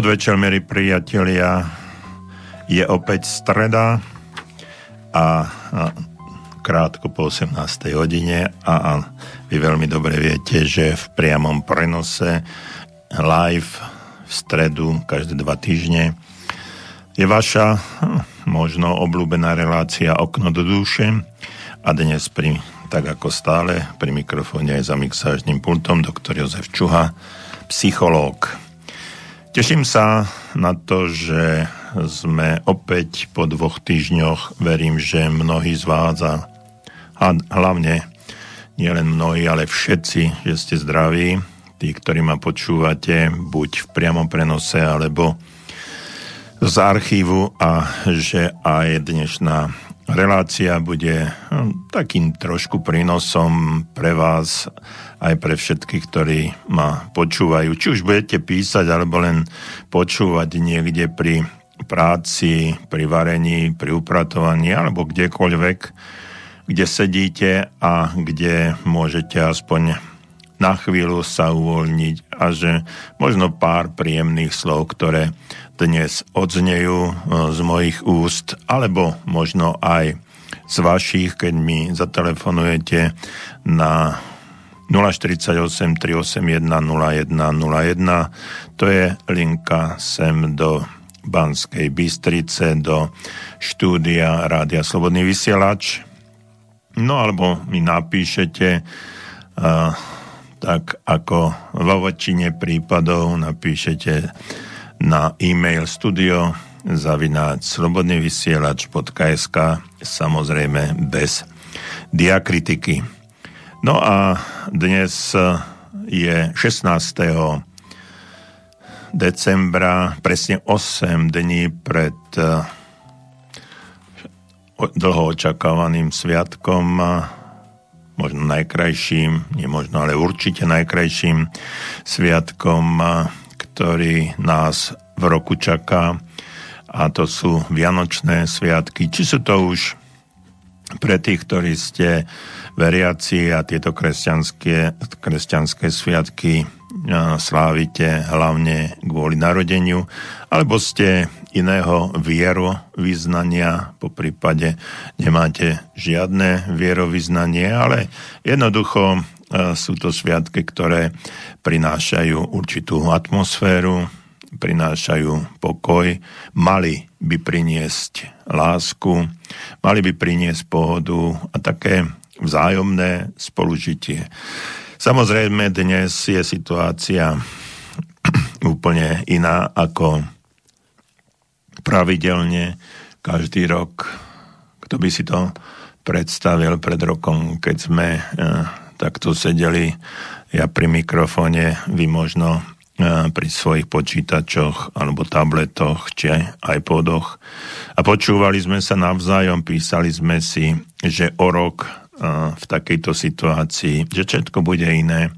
podvečer, milí priatelia, je opäť streda a, a krátko po 18. hodine a, a vy veľmi dobre viete, že v priamom prenose live v stredu každé dva týždne je vaša hm, možno obľúbená relácia Okno do duše a dnes pri, tak ako stále, pri mikrofóne aj za mixážnym pultom doktor Jozef Čuha, psychológ. Teším sa na to, že sme opäť po dvoch týždňoch, verím, že mnohí z vás a hlavne nielen mnohí, ale všetci, že ste zdraví, tí, ktorí ma počúvate, buď v priamom prenose, alebo z archívu a že aj dnešná relácia bude hm, takým trošku prínosom pre vás aj pre všetkých, ktorí ma počúvajú. Či už budete písať, alebo len počúvať niekde pri práci, pri varení, pri upratovaní, alebo kdekoľvek, kde sedíte a kde môžete aspoň na chvíľu sa uvoľniť a že možno pár príjemných slov, ktoré dnes odznejú e, z mojich úst, alebo možno aj z vašich, keď mi zatelefonujete na 048 381 0101. To je linka sem do Banskej Bystrice, do štúdia Rádia Slobodný vysielač. No alebo mi napíšete uh, tak ako vo väčšine prípadov napíšete na e-mail studio zavináč slobodnyvysielač.sk samozrejme bez diakritiky. No a dnes je 16. decembra, presne 8 dní pred eh, dlho očakávaným sviatkom, možno najkrajším, nie možno, ale určite najkrajším sviatkom, ktorý nás v roku čaká a to sú Vianočné sviatky. Či sú to už pre tých, ktorí ste veriaci a tieto kresťanské, kresťanské sviatky slávite hlavne kvôli narodeniu, alebo ste iného vieru vyznania, po prípade nemáte žiadne vierovýznanie, ale jednoducho sú to sviatky, ktoré prinášajú určitú atmosféru, prinášajú pokoj, mali by priniesť lásku, mali by priniesť pohodu a také vzájomné spolužitie. Samozrejme, dnes je situácia úplne iná ako pravidelne každý rok. Kto by si to predstavil pred rokom, keď sme e, takto sedeli, ja pri mikrofóne, vy možno e, pri svojich počítačoch alebo tabletoch či iPodoch a počúvali sme sa navzájom, písali sme si, že o rok v takejto situácii, že všetko bude iné,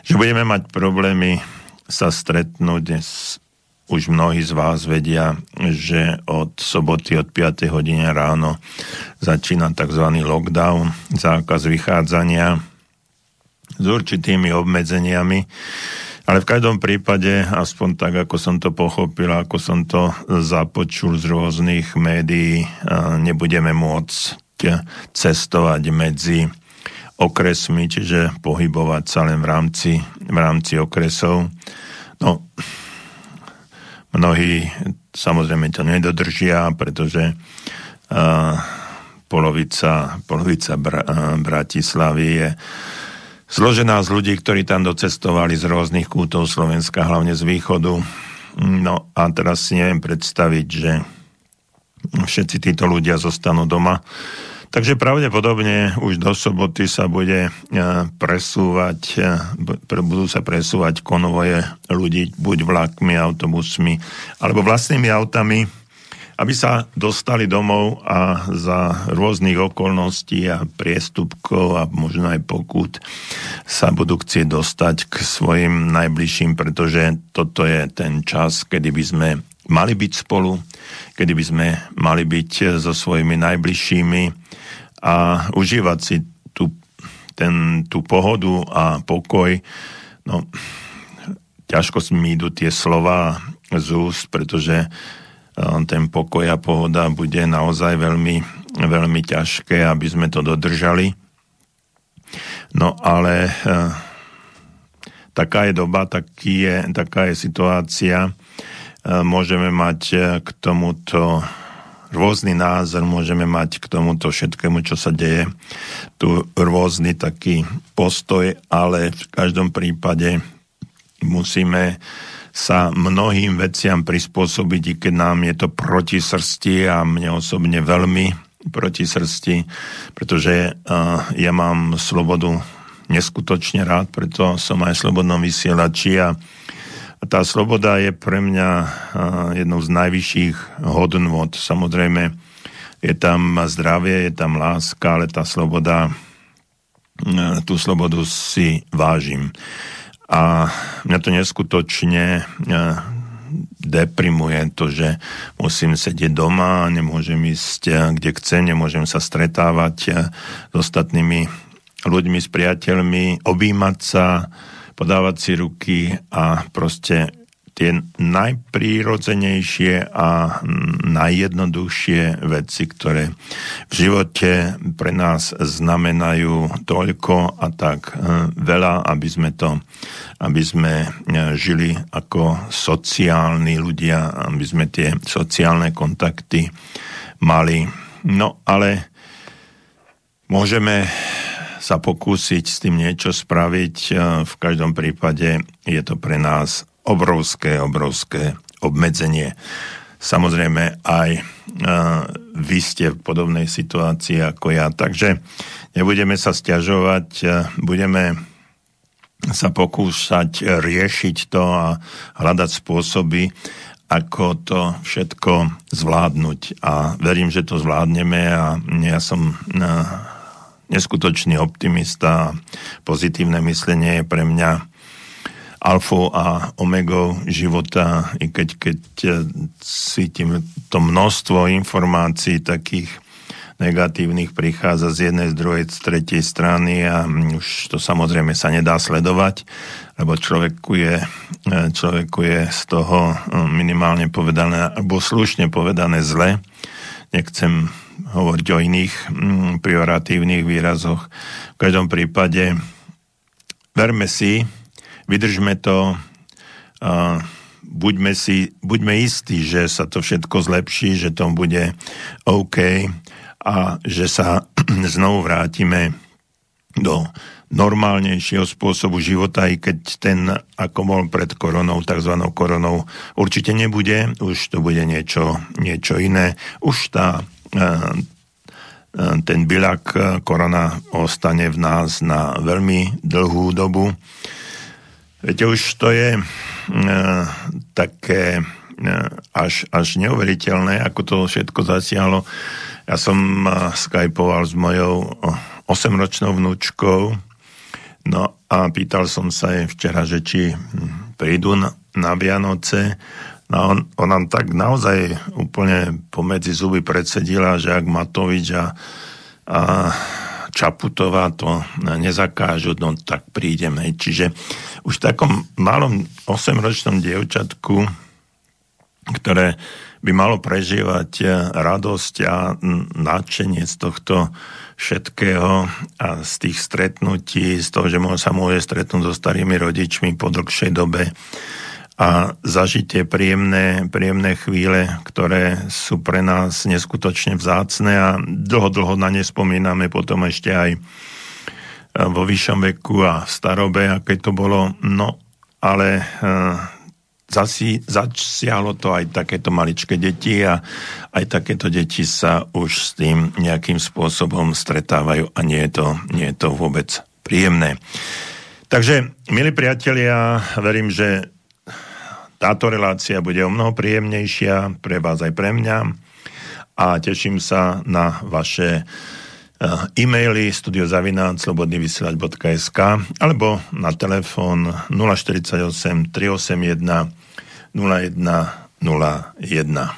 že budeme mať problémy sa stretnúť. Dnes už mnohí z vás vedia, že od soboty od 5. hodiny ráno začína tzv. lockdown, zákaz vychádzania s určitými obmedzeniami. Ale v každom prípade, aspoň tak, ako som to pochopil, ako som to započul z rôznych médií, nebudeme môcť cestovať medzi okresmi, čiže pohybovať sa len v rámci, v rámci okresov. No, mnohí samozrejme to nedodržia, pretože uh, polovica, polovica Bra- uh, Bratislavy je zložená z ľudí, ktorí tam docestovali z rôznych kútov Slovenska, hlavne z východu. No a teraz si neviem predstaviť, že všetci títo ľudia zostanú doma. Takže pravdepodobne už do soboty sa bude e, presúvať, e, budú sa presúvať konvoje ľudí buď vlakmi, autobusmi, alebo vlastnými autami, aby sa dostali domov a za rôznych okolností a priestupkov a možno aj pokút sa budú chcieť dostať k svojim najbližším, pretože toto je ten čas, kedy by sme mali byť spolu, kedy by sme mali byť so svojimi najbližšími a užívať si tú, ten, tú pohodu a pokoj. No, ťažko mi idú tie slova z úst, pretože ten pokoj a pohoda bude naozaj veľmi, veľmi ťažké, aby sme to dodržali. No ale taká je doba, taký je, taká je situácia. Môžeme mať k tomuto rôzny názor môžeme mať k tomuto všetkému, čo sa deje. Tu rôzny taký postoj, ale v každom prípade musíme sa mnohým veciam prispôsobiť, i keď nám je to proti srsti a mne osobne veľmi proti srsti, pretože uh, ja mám slobodu neskutočne rád, preto som aj slobodnom vysielači a tá sloboda je pre mňa jednou z najvyšších hodnôt. Samozrejme, je tam zdravie, je tam láska, ale tá sloboda, tú slobodu si vážim. A mňa to neskutočne deprimuje to, že musím sedieť doma, nemôžem ísť kde chcem, nemôžem sa stretávať s ostatnými ľuďmi, s priateľmi, objímať sa, podávať si ruky a proste tie najprírodzenejšie a najjednoduchšie veci, ktoré v živote pre nás znamenajú toľko a tak e, veľa, aby sme to, aby sme e, žili ako sociálni ľudia, aby sme tie sociálne kontakty mali. No ale môžeme sa pokúsiť s tým niečo spraviť. V každom prípade je to pre nás obrovské, obrovské obmedzenie. Samozrejme aj vy ste v podobnej situácii ako ja, takže nebudeme sa stiažovať, budeme sa pokúšať riešiť to a hľadať spôsoby, ako to všetko zvládnuť. A verím, že to zvládneme a ja som neskutočný optimista. Pozitívne myslenie je pre mňa alfou a omegou života, i keď, keď cítim to množstvo informácií takých negatívnych prichádza z jednej, z druhej, z tretej strany a už to samozrejme sa nedá sledovať, lebo človeku je, človeku je z toho minimálne povedané, alebo slušne povedané zle. Nechcem hovoriť o iných mm, prioratívnych výrazoch. V každom prípade verme si, vydržme to, uh, buďme, si, buďme istí, že sa to všetko zlepší, že to bude OK a že sa znovu vrátime do normálnejšieho spôsobu života, i keď ten, ako bol pred koronou, tzv. koronou, určite nebude, už to bude niečo, niečo iné. Už tá ten bylak korona ostane v nás na veľmi dlhú dobu. Viete, už to je také až, až neuveriteľné, ako to všetko zasiahlo. Ja som skypoval s mojou 8-ročnou vnúčkou, no a pýtal som sa jej včera, že či prídu na, na Vianoce No on, on nám tak naozaj úplne pomedzi zuby predsedila, že ak Matovič a, a Čaputová to nezakážu, no tak prídeme. Čiže už v takom malom 8-ročnom dievčatku, ktoré by malo prežívať radosť a nadšenie z tohto všetkého a z tých stretnutí, z toho, že sa môže stretnúť so starými rodičmi po dlhšej dobe, a zažiť tie príjemné, príjemné chvíle, ktoré sú pre nás neskutočne vzácne a dlho, dlho na ne spomíname potom ešte aj e, vo vyššom veku a v starobe, aké to bolo. No, ale e, zasi, zasiahlo to aj takéto maličké deti a aj takéto deti sa už s tým nejakým spôsobom stretávajú a nie je to, nie je to vôbec príjemné. Takže, milí priatelia, verím, že táto relácia bude o mnoho príjemnejšia pre vás aj pre mňa a teším sa na vaše eh, e-maily studiozavináčslobodnyvysielač.sk alebo na telefón 048 381 0101.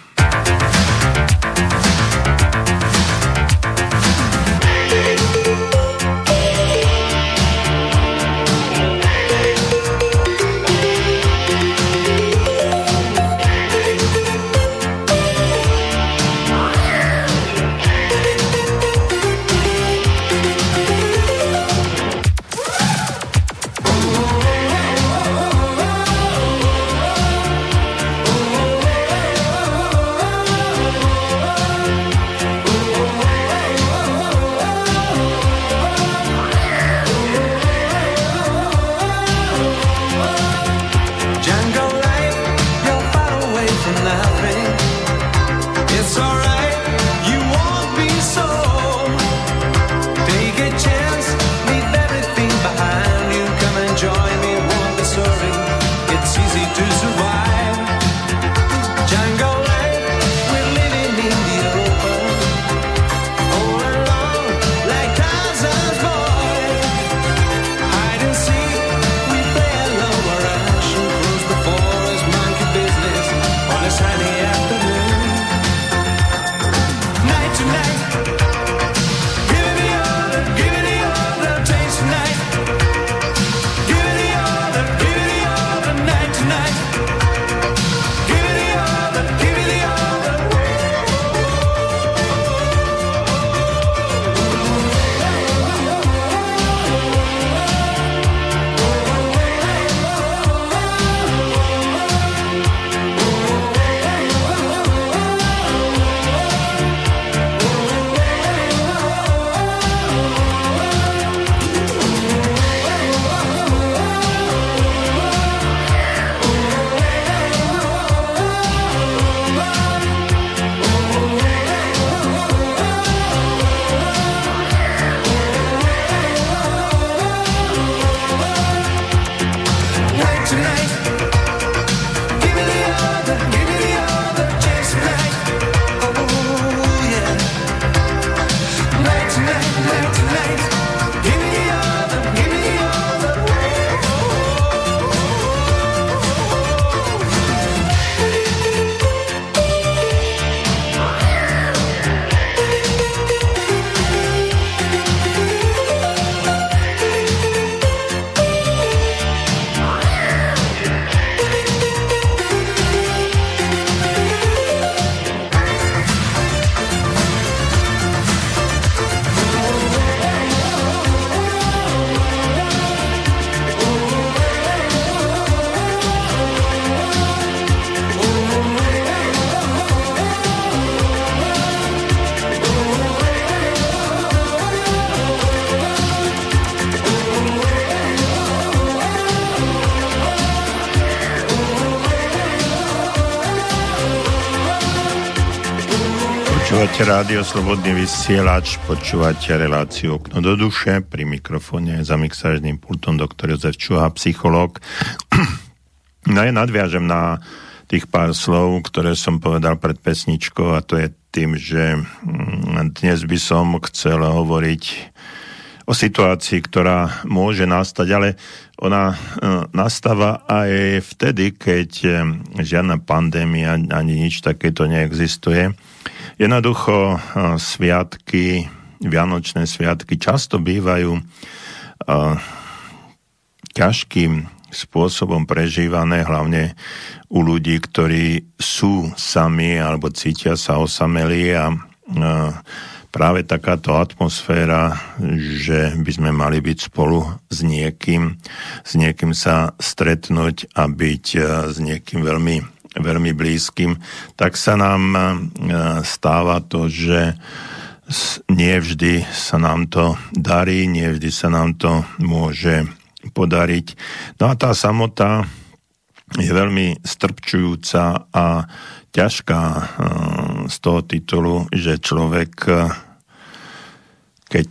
Počúvate rádio Slobodný vysielač, počúvate reláciu Okno do duše, pri mikrofóne za mixážným pultom doktor Jozef Čuha, psychológ. No ja nadviažem na tých pár slov, ktoré som povedal pred pesničkou a to je tým, že mm, dnes by som chcel hovoriť o situácii, ktorá môže nastať, ale ona e, nastáva aj vtedy, keď e, žiadna pandémia ani nič takéto neexistuje Jednoducho sviatky, vianočné sviatky často bývajú ťažkým spôsobom prežívané, hlavne u ľudí, ktorí sú sami alebo cítia sa osamelí a práve takáto atmosféra, že by sme mali byť spolu s niekým, s niekým sa stretnúť a byť s niekým veľmi veľmi blízkym, tak sa nám e, stáva to, že nie vždy sa nám to darí, nie vždy sa nám to môže podariť. No a tá samota je veľmi strpčujúca a ťažká e, z toho titulu, že človek, e, keď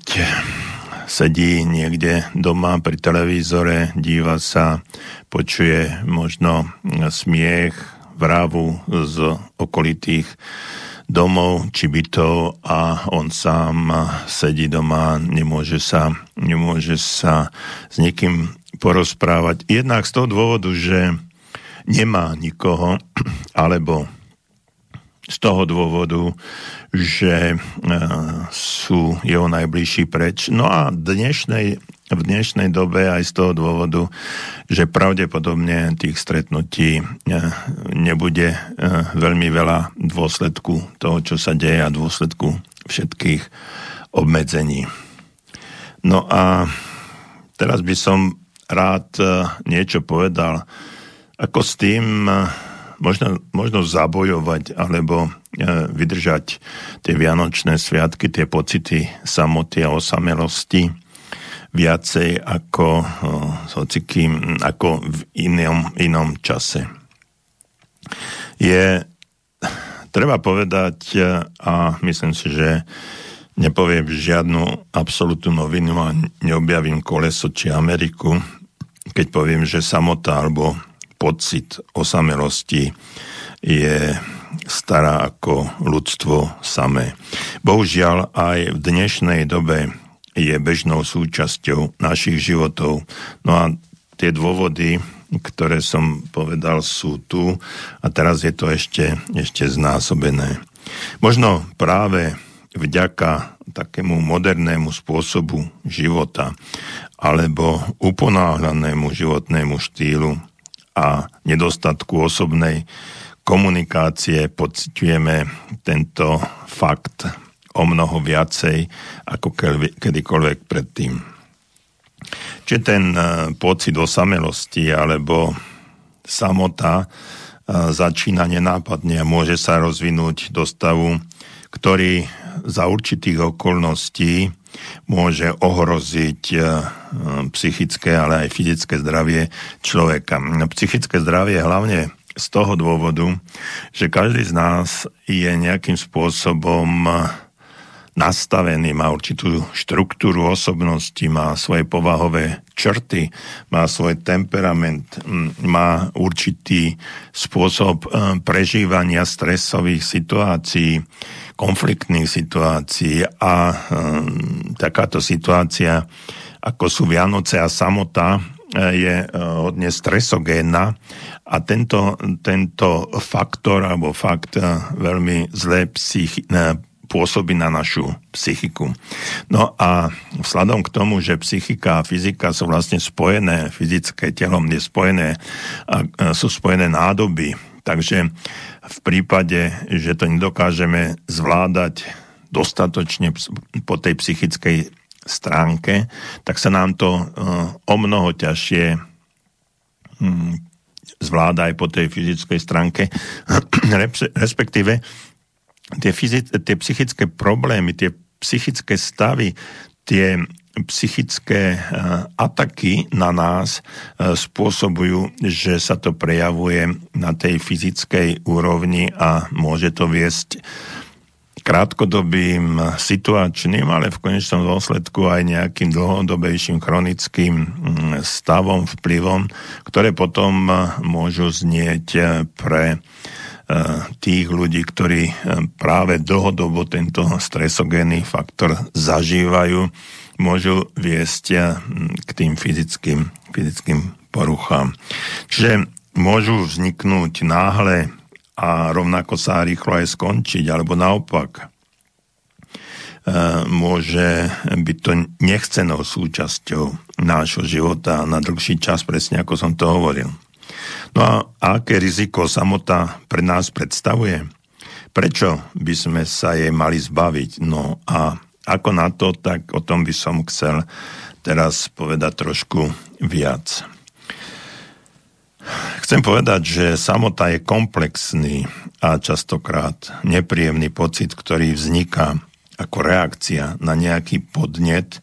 sedí niekde doma pri televízore, díva sa, počuje možno smiech, vravu z okolitých domov či bytov a on sám sedí doma, nemôže sa, nemôže sa s niekým porozprávať. Jednak z toho dôvodu, že nemá nikoho, alebo z toho dôvodu, že e, sú jeho najbližší preč. No a dnešnej v dnešnej dobe aj z toho dôvodu, že pravdepodobne tých stretnutí e, nebude e, veľmi veľa dôsledku toho, čo sa deje a dôsledku všetkých obmedzení. No a teraz by som rád e, niečo povedal, ako s tým možno, možno zabojovať alebo vydržať tie vianočné sviatky, tie pocity samoty a osamelosti, viacej ako, hocikým, ako v inom, inom čase. Je treba povedať, a myslím si, že nepoviem žiadnu absolútnu novinu a neobjavím koleso či Ameriku, keď poviem, že samota alebo pocit osamelosti je stará ako ľudstvo samé. Bohužiaľ aj v dnešnej dobe je bežnou súčasťou našich životov. No a tie dôvody, ktoré som povedal, sú tu a teraz je to ešte, ešte znásobené. Možno práve vďaka takému modernému spôsobu života alebo uponáhľanému životnému štýlu a nedostatku osobnej komunikácie pociťujeme tento fakt o mnoho viacej ako kedykoľvek predtým. Čiže ten e, pocit osamelosti alebo samota e, začína nenápadne a môže sa rozvinúť do stavu, ktorý za určitých okolností môže ohroziť e, psychické, ale aj fyzické zdravie človeka. Psychické zdravie hlavne z toho dôvodu, že každý z nás je nejakým spôsobom nastavený, má určitú štruktúru osobnosti, má svoje povahové črty, má svoj temperament, má určitý spôsob e, prežívania stresových situácií, konfliktných situácií a e, takáto situácia, ako sú Vianoce a samota, e, je hodne stresogénna. A tento, tento faktor alebo fakt veľmi zle psychi- pôsobí na našu psychiku. No a vzhľadom k tomu, že psychika a fyzika sú vlastne spojené, fyzické telom je spojené, a sú spojené nádoby, takže v prípade, že to nedokážeme zvládať dostatočne po tej psychickej stránke, tak sa nám to e, o mnoho ťažšie hm, zvláda aj po tej fyzickej stránke, respektíve tie, fyzic, tie psychické problémy, tie psychické stavy, tie psychické e, ataky na nás e, spôsobujú, že sa to prejavuje na tej fyzickej úrovni a môže to viesť krátkodobým situačným, ale v konečnom dôsledku aj nejakým dlhodobejším chronickým stavom, vplyvom, ktoré potom e, môžu znieť pre tých ľudí, ktorí e, práve dlhodobo tento stresogénny faktor zažívajú, môžu viesť e, k tým fyzickým, fyzickým poruchám. Čiže môžu vzniknúť náhle a rovnako sa rýchlo aj skončiť, alebo naopak e, môže byť to nechcenou súčasťou nášho života na dlhší čas, presne ako som to hovoril. No a aké riziko samota pre nás predstavuje? Prečo by sme sa jej mali zbaviť? No a ako na to, tak o tom by som chcel teraz povedať trošku viac. Chcem povedať, že samota je komplexný a častokrát nepríjemný pocit, ktorý vzniká ako reakcia na nejaký podnet,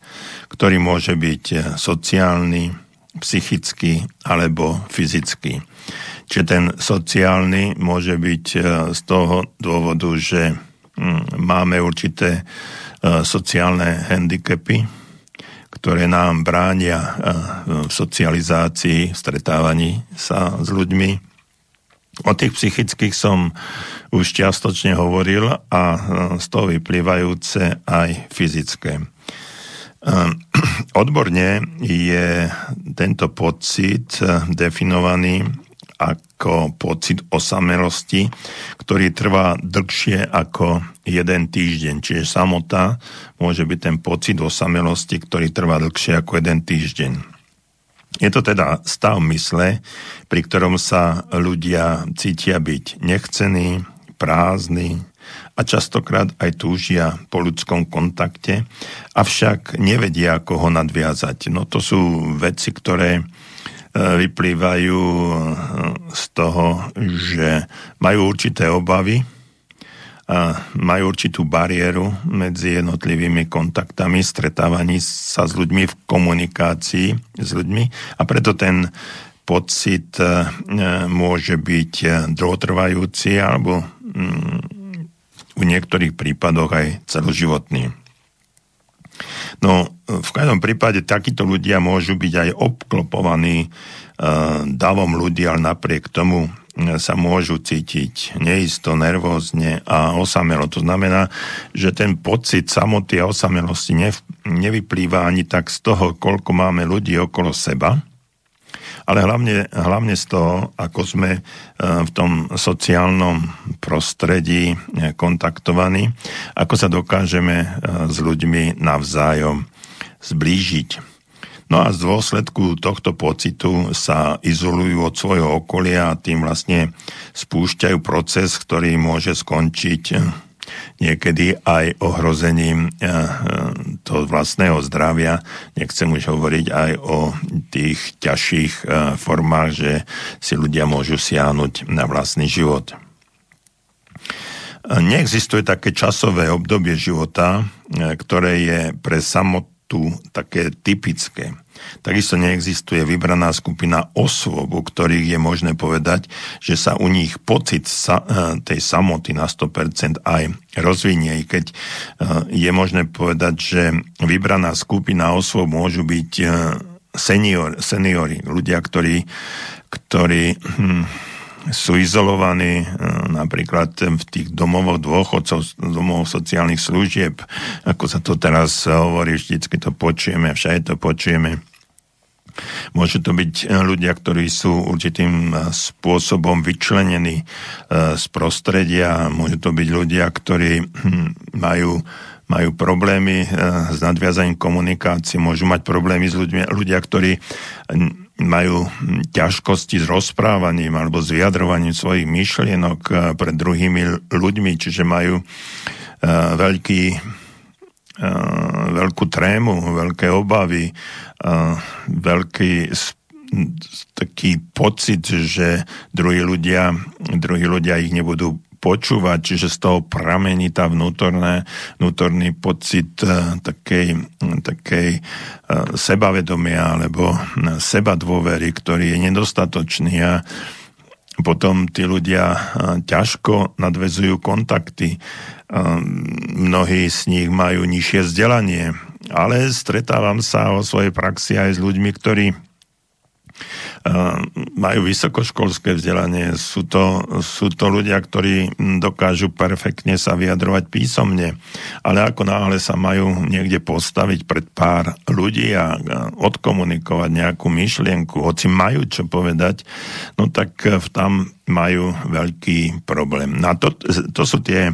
ktorý môže byť sociálny, psychický alebo fyzický. Čiže ten sociálny môže byť e, z toho dôvodu, že mm, máme určité e, sociálne handicapy, ktoré nám bránia e, v socializácii, v stretávaní sa s ľuďmi. O tých psychických som už čiastočne hovoril a z toho vyplývajúce aj fyzické. Odborne je tento pocit definovaný ako pocit osamelosti, ktorý trvá dlhšie ako jeden týždeň. Čiže samota môže byť ten pocit osamelosti, ktorý trvá dlhšie ako jeden týždeň. Je to teda stav mysle, pri ktorom sa ľudia cítia byť nechcení, prázdni, a častokrát aj túžia po ľudskom kontakte, avšak nevedia, ako ho nadviazať. No to sú veci, ktoré vyplývajú e, z toho, že majú určité obavy, a majú určitú bariéru medzi jednotlivými kontaktami, stretávaní sa s ľuďmi v komunikácii s ľuďmi a preto ten pocit e, môže byť dlhotrvajúci alebo mm, v niektorých prípadoch aj celoživotný. No, v každom prípade takíto ľudia môžu byť aj obklopovaní uh, davom ľudí, ale napriek tomu sa môžu cítiť neisto, nervózne a osamelo. To znamená, že ten pocit samoty a osamelosti nevyplýva ani tak z toho, koľko máme ľudí okolo seba, ale hlavne, hlavne z toho, ako sme e, v tom sociálnom prostredí e, kontaktovaní, ako sa dokážeme e, s ľuďmi navzájom zblížiť. No a z dôsledku tohto pocitu sa izolujú od svojho okolia a tým vlastne spúšťajú proces, ktorý môže skončiť niekedy aj ohrozením eh, toho vlastného zdravia. Nechcem už hovoriť aj o tých ťažších eh, formách, že si ľudia môžu siahnuť na vlastný život. Neexistuje také časové obdobie života, eh, ktoré je pre samotu také typické. Takisto neexistuje vybraná skupina osôb, u ktorých je možné povedať, že sa u nich pocit sa, e, tej samoty na 100% aj rozvinie, keď e, je možné povedať, že vybraná skupina osôb môžu byť e, senior, seniori, ľudia, ktorí, ktorí hm, sú izolovaní napríklad v tých domovoch dôchodcov, domov sociálnych služieb, ako sa to teraz hovorí, vždycky to počujeme, všade to počujeme. Môžu to byť eh, ľudia, ktorí sú určitým eh, spôsobom vyčlenení z prostredia, môžu to byť ľudia, ktorí hm, majú majú problémy s nadviazaním komunikácie, môžu mať problémy s ľuďmi, ľudia, ktorí majú ťažkosti s rozprávaním alebo s vyjadrovaním svojich myšlienok pred druhými ľuďmi, čiže majú veľký veľkú trému, veľké obavy, veľký taký pocit, že druhí ľudia, druhí ľudia ich nebudú počúvať, čiže z toho pramení tá vnútorné, vnútorný pocit takej, takej sebavedomia alebo seba dôvery, ktorý je nedostatočný a potom tí ľudia ťažko nadvezujú kontakty. Mnohí z nich majú nižšie vzdelanie, ale stretávam sa o svojej praxi aj s ľuďmi, ktorí majú vysokoškolské vzdelanie. Sú to, sú to ľudia, ktorí dokážu perfektne sa vyjadrovať písomne, ale ako náhle sa majú niekde postaviť pred pár ľudí a odkomunikovať nejakú myšlienku, hoci majú čo povedať, no tak tam majú veľký problém. Na to, to sú tie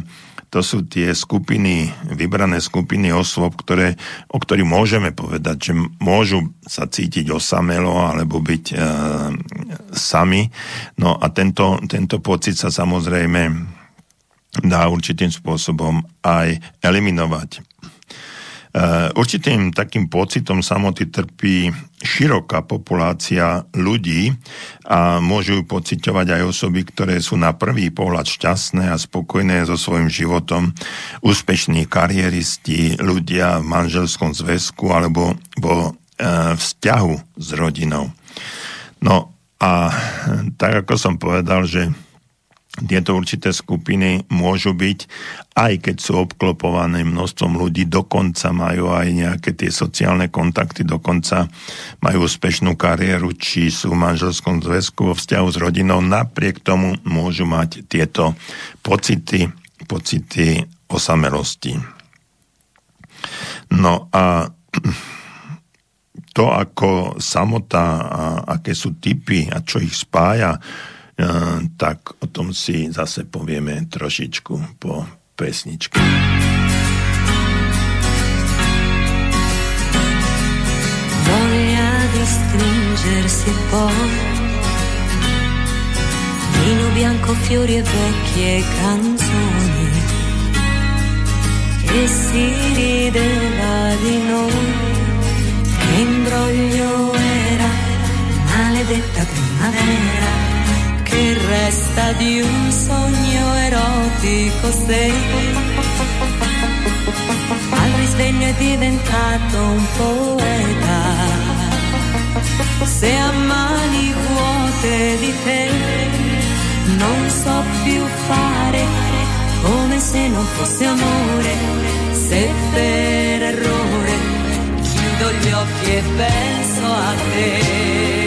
to sú tie skupiny, vybrané skupiny osôb, ktoré, o ktorých môžeme povedať, že môžu sa cítiť osamelo alebo byť e, sami. No a tento, tento pocit sa samozrejme dá určitým spôsobom aj eliminovať. Eh, určitým takým pocitom samoty trpí široká populácia ľudí a môžu ju pociťovať aj osoby, ktoré sú na prvý pohľad šťastné a spokojné so svojím životom, úspešní kariéristi, ľudia v manželskom zväzku alebo vo e, vzťahu s rodinou. No a tak ako som povedal, že tieto určité skupiny môžu byť, aj keď sú obklopované množstvom ľudí, dokonca majú aj nejaké tie sociálne kontakty, dokonca majú úspešnú kariéru, či sú v manželskom zväzku vo vzťahu s rodinou, napriek tomu môžu mať tieto pocity, pocity osamelosti. No a to, ako samota a aké sú typy a čo ich spája, tak o tom si zase povieme trošičku po pesničke. Voglia di stringersi poi Vino bianco, fiori e vecchie canzoni E si rideva di noi Che imbroglio era maledetta primavera che resta di un sogno erotico se al risveglio è diventato un poeta se a mani vuote di te non so più fare come se non fosse amore, se per errore chiudo gli occhi e penso a te.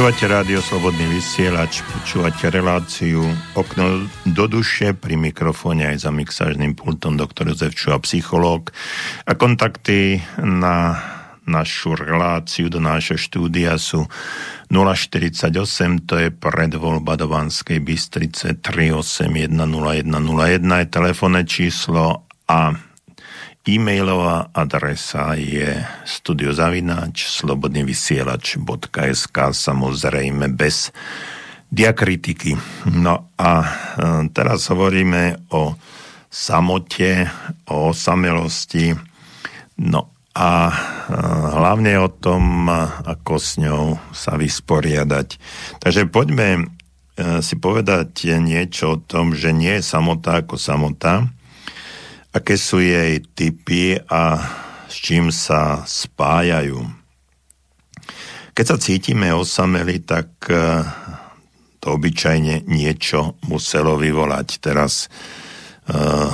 Počúvate rádio Slobodný vysielač, počúvate reláciu Okno do duše, pri mikrofóne aj za mixážnym pultom doktor Jozef Čuha, psychológ. A kontakty na našu reláciu do nášho štúdia sú 048, to je predvoľba do Banskej Bystrice 3810101 je telefónne číslo a E-mailová adresa je studiozavináč slobodnyvysielač.sk samozrejme bez diakritiky. No a e, teraz hovoríme o samote, o osamelosti, no a e, hlavne o tom, ako s ňou sa vysporiadať. Takže poďme e, si povedať niečo o tom, že nie je samota ako samota, aké sú jej typy a s čím sa spájajú. Keď sa cítime osameli, tak eh, to obyčajne niečo muselo vyvolať. Teraz uh,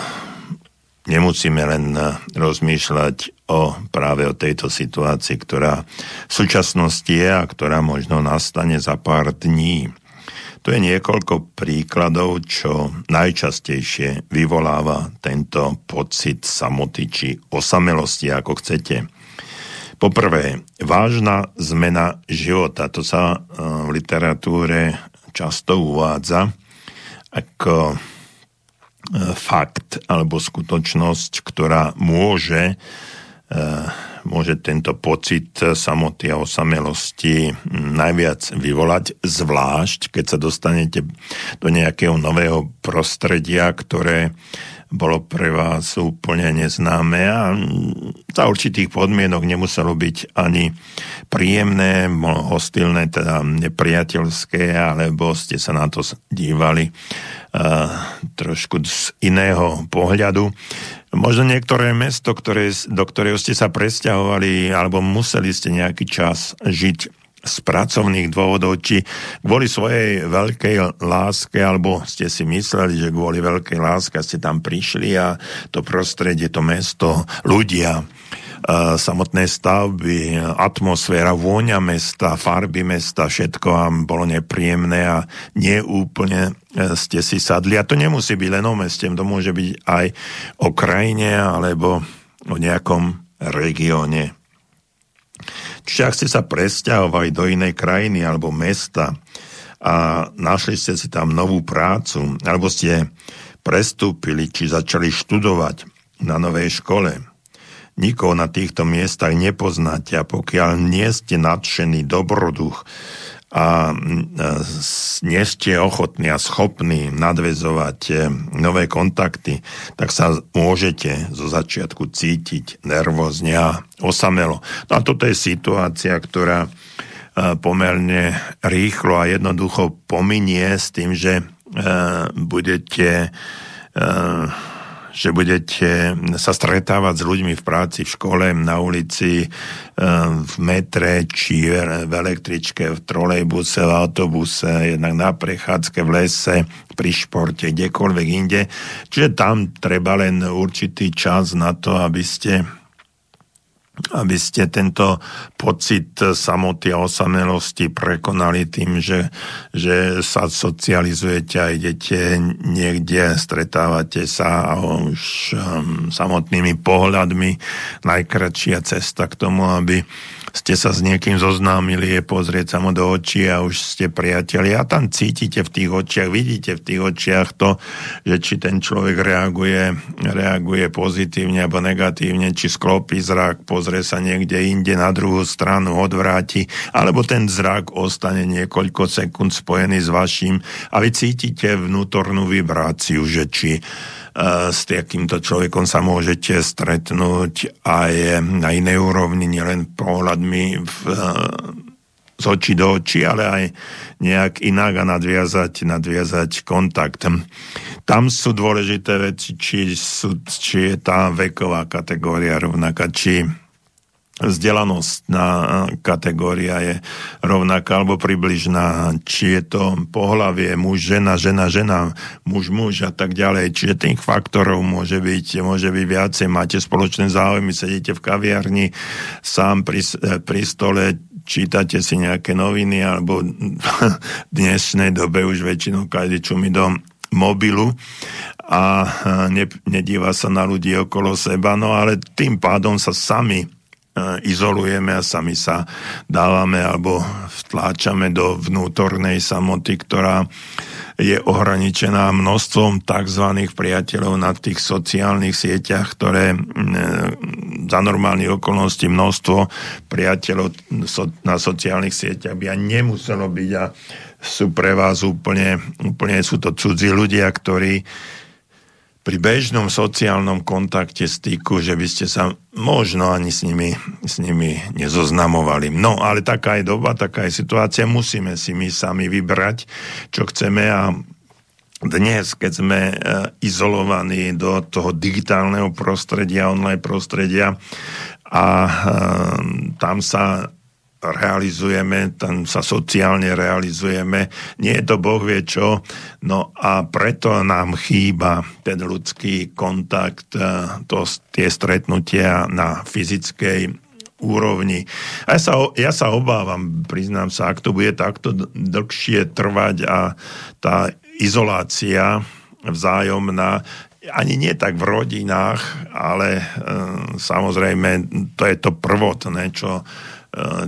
nemusíme len eh, rozmýšľať o práve o tejto situácii, ktorá v súčasnosti je a ktorá možno nastane za pár dní. Tu je niekoľko príkladov, čo najčastejšie vyvoláva tento pocit samoty či osamelosti, ako chcete. Poprvé, vážna zmena života. To sa e, v literatúre často uvádza ako e, fakt alebo skutočnosť, ktorá môže e, môže tento pocit samoty a osamelosti najviac vyvolať, zvlášť keď sa dostanete do nejakého nového prostredia, ktoré bolo pre vás úplne neznáme a za určitých podmienok nemuselo byť ani príjemné, hostilné, teda nepriateľské, alebo ste sa na to dívali uh, trošku z iného pohľadu. Možno niektoré mesto, ktoré, do ktorého ste sa presťahovali, alebo museli ste nejaký čas žiť z pracovných dôvodov, či kvôli svojej veľkej láske, alebo ste si mysleli, že kvôli veľkej láske ste tam prišli a to prostredie, to mesto, ľudia, samotné stavby, atmosféra, vôňa mesta, farby mesta, všetko vám bolo nepríjemné a neúplne e, ste si sadli. A to nemusí byť len o meste, to môže byť aj o krajine alebo o nejakom regióne. Čiže ak ste sa presťahovali do inej krajiny alebo mesta a našli ste si tam novú prácu, alebo ste prestúpili, či začali študovať na novej škole, nikoho na týchto miestach nepoznáte a pokiaľ nie ste nadšený dobroduch a nie ste ochotní a schopní nadvezovať e, nové kontakty, tak sa môžete zo začiatku cítiť nervózne a osamelo. No a toto je situácia, ktorá e, pomerne rýchlo a jednoducho pominie s tým, že e, budete že budete sa stretávať s ľuďmi v práci, v škole, na ulici, eh, v metre, či v električke, v trolejbuse, v autobuse, jednak na prechádzke, v lese, pri športe, kdekoľvek inde. Čiže tam treba len určitý čas na to, aby ste aby ste tento pocit samoty a osamelosti prekonali tým, že, že sa socializujete a idete niekde, stretávate sa a už um, samotnými pohľadmi. Najkračšia cesta k tomu, aby ste sa s niekým zoznámili, je pozrieť sa mu do očí a už ste priatelia. A tam cítite v tých očiach, vidíte v tých očiach to, že či ten človek reaguje, reaguje pozitívne alebo negatívne, či sklopí zrak, pozrie sa niekde inde na druhú stranu, odvráti, alebo ten zrak ostane niekoľko sekúnd spojený s vašim. A vy cítite vnútornú vibráciu, že či s takýmto človekom sa môžete stretnúť aj na inej úrovni, nielen pohľadmi v, z očí do očí, ale aj nejak inak a nadviazať, nadviazať kontakt. Tam sú dôležité veci, či, sú, či je tá veková kategória rovnaká, či vzdelanosť kategória je rovnaká alebo približná, či je to pohlavie muž, žena, žena, žena, muž, muž a tak ďalej. Čiže tých faktorov môže byť, môže byť viacej. Máte spoločné záujmy, sedíte v kaviarni, sám pri, pri stole, čítate si nejaké noviny alebo v dnešnej dobe už väčšinou každý čumí do mobilu a ne, nedíva sa na ľudí okolo seba, no ale tým pádom sa sami izolujeme a sami sa dávame alebo vtláčame do vnútornej samoty, ktorá je ohraničená množstvom tzv. priateľov na tých sociálnych sieťach, ktoré za normálnych okolností množstvo priateľov na sociálnych sieťach by ani nemuselo byť a sú pre vás úplne, úplne sú to cudzí ľudia, ktorí pri bežnom sociálnom kontakte, styku, že by ste sa možno ani s nimi, s nimi nezoznamovali. No, ale taká je doba, taká je situácia, musíme si my sami vybrať, čo chceme a dnes, keď sme e, izolovaní do toho digitálneho prostredia, online prostredia a e, tam sa realizujeme, tam sa sociálne realizujeme. Nie je to Boh vie čo, no a preto nám chýba ten ľudský kontakt, e, to, tie stretnutia na fyzickej úrovni. A ja sa, ja sa obávam, priznám sa, ak to bude takto dlhšie trvať a tá izolácia vzájomná, ani nie tak v rodinách, ale e, samozrejme to je to prvotné, čo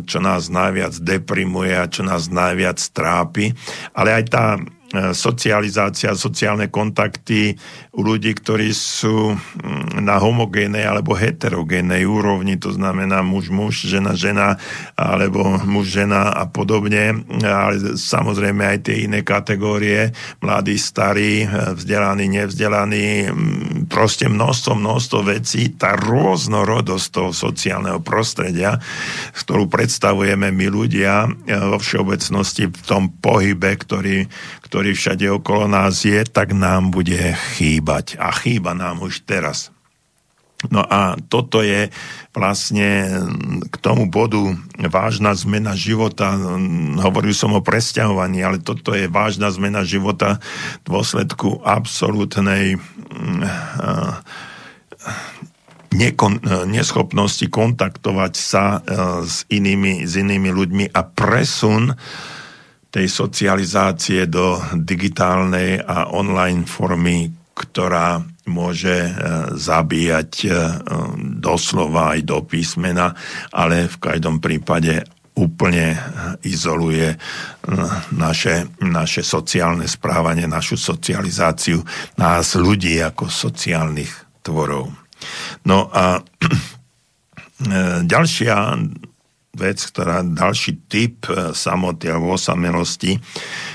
čo nás najviac deprimuje a čo nás najviac trápi. Ale aj tá socializácia, sociálne kontakty u ľudí, ktorí sú mm, na homogénej alebo heterogénej úrovni, to znamená muž, muž, žena, žena, alebo muž, žena a podobne, ale samozrejme aj tie iné kategórie, mladí, starí, e, vzdelaní, nevzdelaní, proste množstvo, množstvo vecí, tá rôznorodosť toho sociálneho prostredia, ktorú predstavujeme my ľudia e, vo všeobecnosti v tom pohybe, ktorý, ktorý všade okolo nás je, tak nám bude chýbať. A chýba nám už teraz. No a toto je vlastne k tomu bodu vážna zmena života. Hovoril som o presťahovaní, ale toto je vážna zmena života v dôsledku absolútnej nekon, neschopnosti kontaktovať sa s inými, s inými ľuďmi a presun tej socializácie do digitálnej a online formy, ktorá môže e, zabíjať e, doslova aj do písmena, ale v každom prípade úplne izoluje e, naše, naše sociálne správanie, našu socializáciu, nás ľudí ako sociálnych tvorov. No a ďalšia vec, ktorá ďalší typ e, samoty alebo osamelosti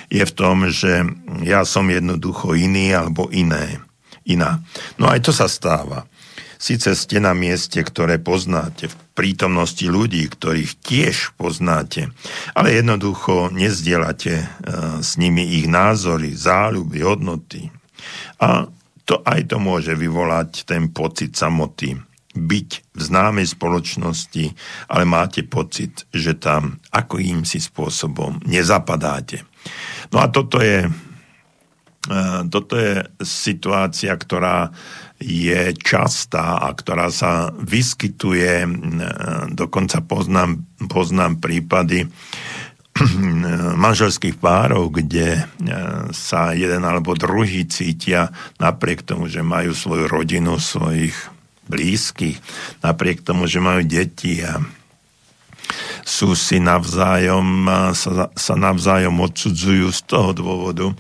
je v tom, že ja som jednoducho iný alebo iné. Iná. No aj to sa stáva. Sice ste na mieste, ktoré poznáte, v prítomnosti ľudí, ktorých tiež poznáte, ale jednoducho nezdielate e, s nimi ich názory, záľuby, hodnoty. A to aj to môže vyvolať ten pocit samoty byť v známej spoločnosti, ale máte pocit, že tam ako si spôsobom nezapadáte. No a toto je, e, toto je situácia, ktorá je častá a ktorá sa vyskytuje, e, dokonca poznám, poznám prípady manželských párov, kde e, sa jeden alebo druhý cítia napriek tomu, že majú svoju rodinu, svojich blízkych, napriek tomu, že majú deti a sú si navzájom, sa, sa navzájom odsudzujú z toho dôvodu,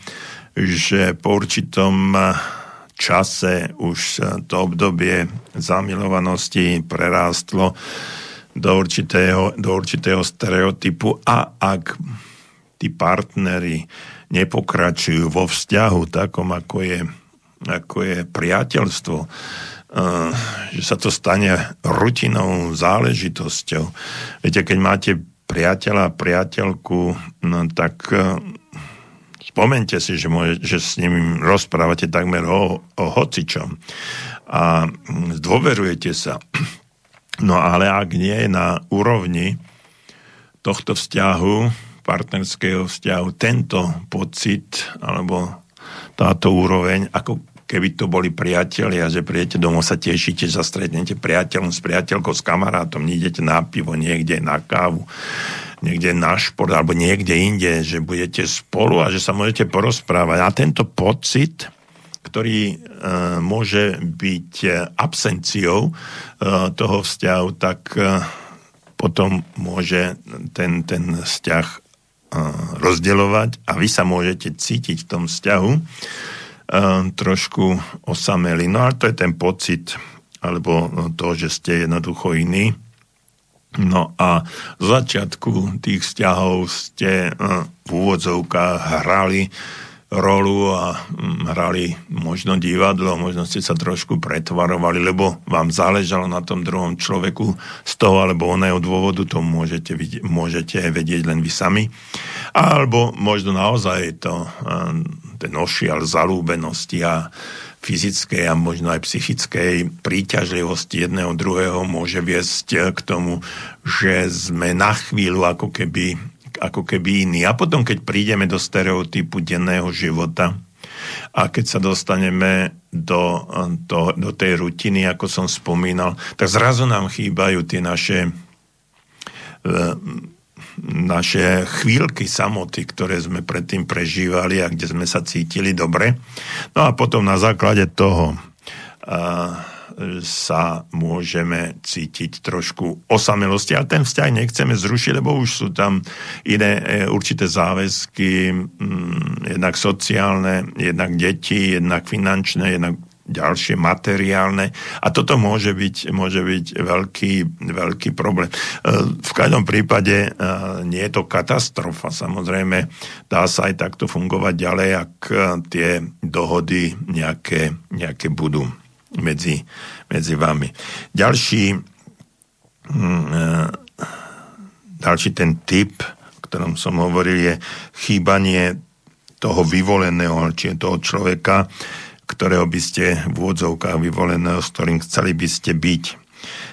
že po určitom čase už to obdobie zamilovanosti prerástlo do určitého, do určitého stereotypu a ak tí partnery nepokračujú vo vzťahu takom, ako je, ako je priateľstvo, že sa to stane rutinou záležitosťou. Viete, keď máte priateľa priateľku, no tak e, spomente si, že, môže, že s ním rozprávate takmer o, o hocičom a dôverujete sa. No ale ak nie je na úrovni tohto vzťahu, partnerského vzťahu, tento pocit alebo táto úroveň, ako keby to boli priatelia, že príjete domov, sa tešíte, že sa stretnete priateľom s priateľkou, s kamarátom, idete na pivo, niekde na kávu, niekde na šport alebo niekde inde, že budete spolu a že sa môžete porozprávať. A tento pocit, ktorý e, môže byť e, absenciou e, toho vzťahu, tak e, potom môže ten, ten vzťah e, rozdeľovať a vy sa môžete cítiť v tom vzťahu trošku osameli. No ale to je ten pocit, alebo to, že ste jednoducho iní. No a z začiatku tých vzťahov ste ehm, v úvodzovkách hrali rolu a hm, hrali možno divadlo, možno ste sa trošku pretvarovali, lebo vám záležalo na tom druhom človeku z toho alebo oného dôvodu, to môžete, môžete vedieť len vy sami. Alebo možno naozaj to ehm, ten ošial zalúbenosti a fyzickej a možno aj psychickej príťažlivosti jedného druhého môže viesť k tomu, že sme na chvíľu ako keby, ako keby iní. A potom, keď prídeme do stereotypu denného života a keď sa dostaneme do, do, do tej rutiny, ako som spomínal, tak zrazu nám chýbajú tie naše naše chvíľky samoty, ktoré sme predtým prežívali a kde sme sa cítili dobre. No a potom na základe toho a, sa môžeme cítiť trošku osamelosti. A ten vzťah nechceme zrušiť, lebo už sú tam iné e, určité záväzky, mm, jednak sociálne, jednak deti, jednak finančné, jednak ďalšie materiálne a toto môže byť, môže byť veľký, veľký problém. E, v každom prípade e, nie je to katastrofa. Samozrejme, dá sa aj takto fungovať ďalej, ak tie dohody nejaké, nejaké budú medzi, medzi vami. Ďalší, mm, e, ďalší ten typ, o ktorom som hovoril, je chýbanie toho vyvoleného, či toho človeka, ktorého by ste v úvodzovkách vyvoleného, s ktorým chceli by ste byť.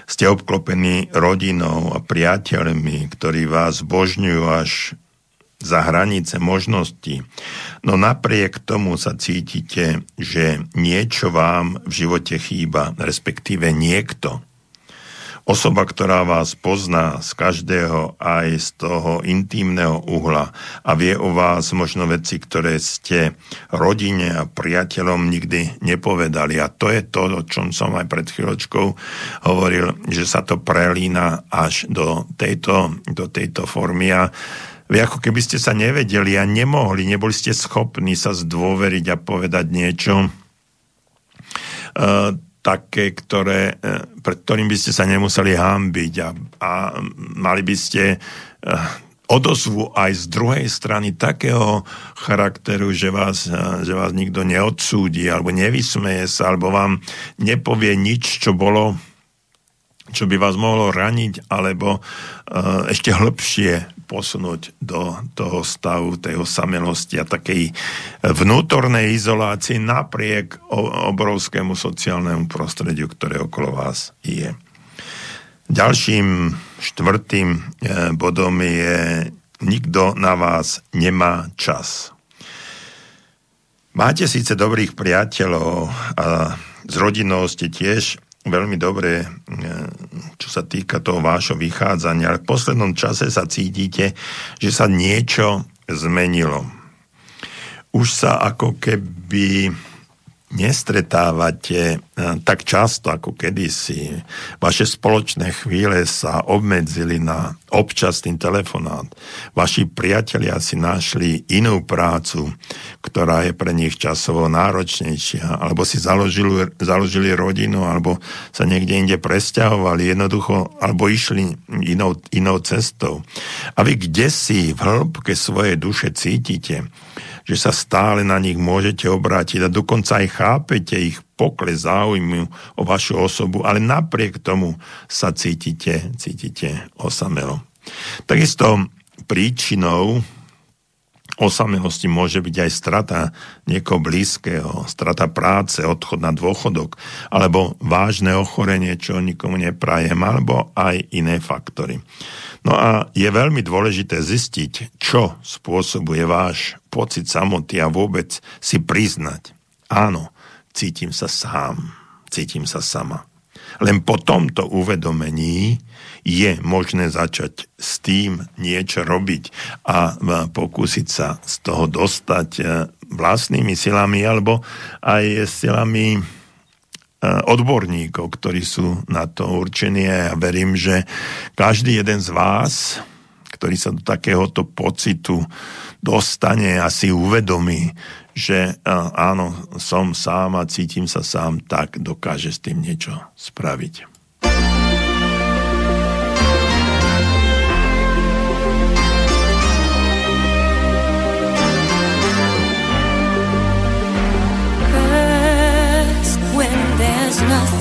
Ste obklopení rodinou a priateľmi, ktorí vás božňujú až za hranice možností, no napriek tomu sa cítite, že niečo vám v živote chýba, respektíve niekto. Osoba, ktorá vás pozná z každého aj z toho intimného uhla a vie o vás možno veci, ktoré ste rodine a priateľom nikdy nepovedali. A to je to, o čom som aj pred chvíľočkou hovoril, že sa to prelína až do tejto, do tejto formy. A vy ako keby ste sa nevedeli a nemohli, neboli ste schopní sa zdôveriť a povedať niečo uh, také, ktoré, uh, pred ktorým by ste sa nemuseli hámbiť a, a mali by ste uh, odozvu aj z druhej strany takého charakteru, že vás, že vás nikto neodsúdi alebo nevysmeje sa, alebo vám nepovie nič, čo bolo čo by vás mohlo raniť, alebo uh, ešte hĺbšie posunúť do toho stavu tej osamelosti a takej vnútornej izolácii napriek obrovskému sociálnemu prostrediu, ktoré okolo vás je. Ďalším štvrtým e, bodom je nikto na vás nemá čas. Máte síce dobrých priateľov a s rodinou ste tiež veľmi dobre, e, čo sa týka toho vášho vychádzania, ale v poslednom čase sa cítite, že sa niečo zmenilo. Už sa ako keby nestretávate eh, tak často ako kedysi. Vaše spoločné chvíle sa obmedzili na občasný telefonát. Vaši priatelia si našli inú prácu, ktorá je pre nich časovo náročnejšia, alebo si založili, založili rodinu, alebo sa niekde inde presťahovali, jednoducho, alebo išli inou, inou cestou. A vy kde si v hĺbke svojej duše cítite, že sa stále na nich môžete obrátiť a dokonca aj chápete ich pokles záujmu o vašu osobu, ale napriek tomu sa cítite, cítite osamelo. Takisto príčinou osamelosti môže byť aj strata niekoho blízkeho, strata práce, odchod na dôchodok, alebo vážne ochorenie, čo nikomu neprajem, alebo aj iné faktory. No a je veľmi dôležité zistiť, čo spôsobuje váš pocit samoty a vôbec si priznať. Áno, cítim sa sám, cítim sa sama. Len po tomto uvedomení je možné začať s tým niečo robiť a pokúsiť sa z toho dostať e, vlastnými silami alebo aj silami Eh, odborníkov, ktorí sú na to určení a ja verím, že každý jeden z vás, ktorý sa do takéhoto pocitu dostane a si uvedomí, že áno, som sám a cítim sa sám, tak dokáže s tým niečo spraviť.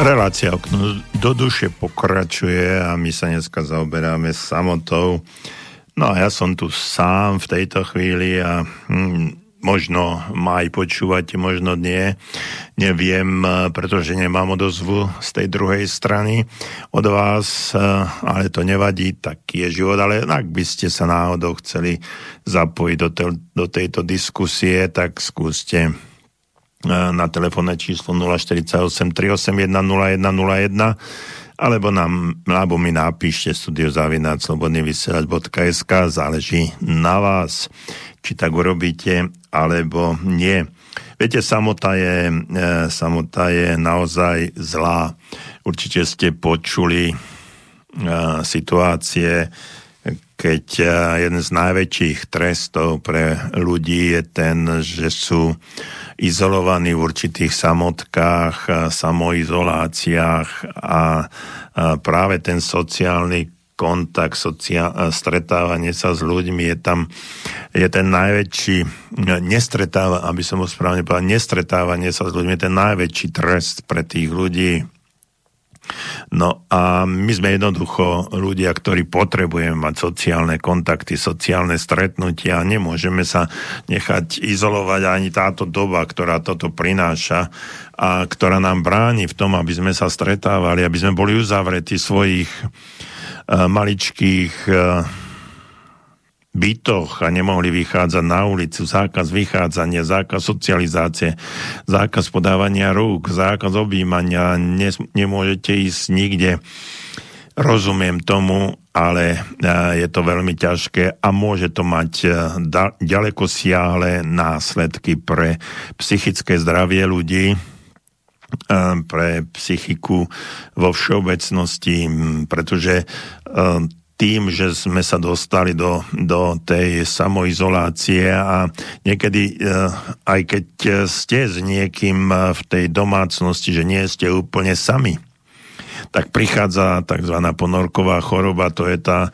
Relácia okno do duše pokračuje a my sa dneska zaoberáme samotou. No a ja som tu sám v tejto chvíli a hm, možno ma aj počúvate, možno nie. Neviem, pretože nemám odozvu z tej druhej strany od vás, ale to nevadí, taký je život. Ale ak by ste sa náhodou chceli zapojiť do, te, do tejto diskusie, tak skúste na telefónne číslo 048 381 0101 alebo, nám, alebo mi napíšte studiozavináčslobodnyvysielač.sk záleží na vás, či tak urobíte, alebo nie. Viete, samota je, e, samota je naozaj zlá. Určite ste počuli e, situácie, keď e, jeden z najväčších trestov pre ľudí je ten, že sú izolovaní v určitých samotkách, samoizoláciách a práve ten sociálny kontakt, sociál, stretávanie sa s ľuďmi je tam, je ten najväčší, nestretáva, aby som ho správne povedal, nestretávanie sa s ľuďmi je ten najväčší trest pre tých ľudí, No a my sme jednoducho ľudia, ktorí potrebujeme mať sociálne kontakty, sociálne stretnutia a nemôžeme sa nechať izolovať ani táto doba, ktorá toto prináša a ktorá nám bráni v tom, aby sme sa stretávali, aby sme boli uzavretí svojich uh, maličkých uh, bytoch a nemohli vychádzať na ulicu, zákaz vychádzania, zákaz socializácie, zákaz podávania rúk, zákaz objímania, ne, nemôžete ísť nikde. Rozumiem tomu, ale e, je to veľmi ťažké a môže to mať e, ďaleko siahle následky pre psychické zdravie ľudí, e, pre psychiku vo všeobecnosti, pretože tým, že sme sa dostali do, do tej samoizolácie a niekedy, eh, aj keď ste s niekým eh, v tej domácnosti, že nie ste úplne sami, tak prichádza tzv. ponorková choroba, to je tá,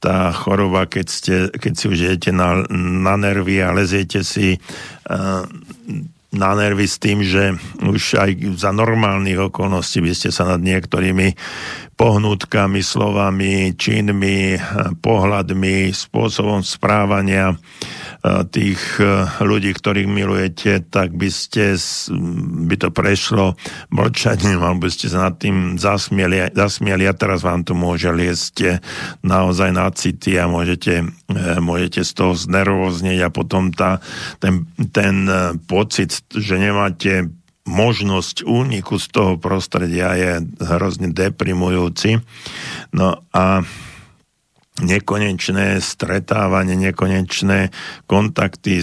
tá choroba, keď, ste, keď si už idete na, na nervy a leziete si na nervy s tým, že už aj za normálnych okolností by ste sa nad niektorými pohnutkami, slovami, činmi, pohľadmi, spôsobom správania tých e, ľudí, ktorých milujete, tak by ste by to prešlo mlčaním, alebo by ste sa nad tým zasmieli, zasmieli. A teraz vám to môže liesť e, naozaj na city a môžete, e, môžete z toho znervoznieť a potom tá, ten, ten pocit, že nemáte možnosť úniku z toho prostredia je hrozne deprimujúci. No a nekonečné stretávanie, nekonečné kontakty,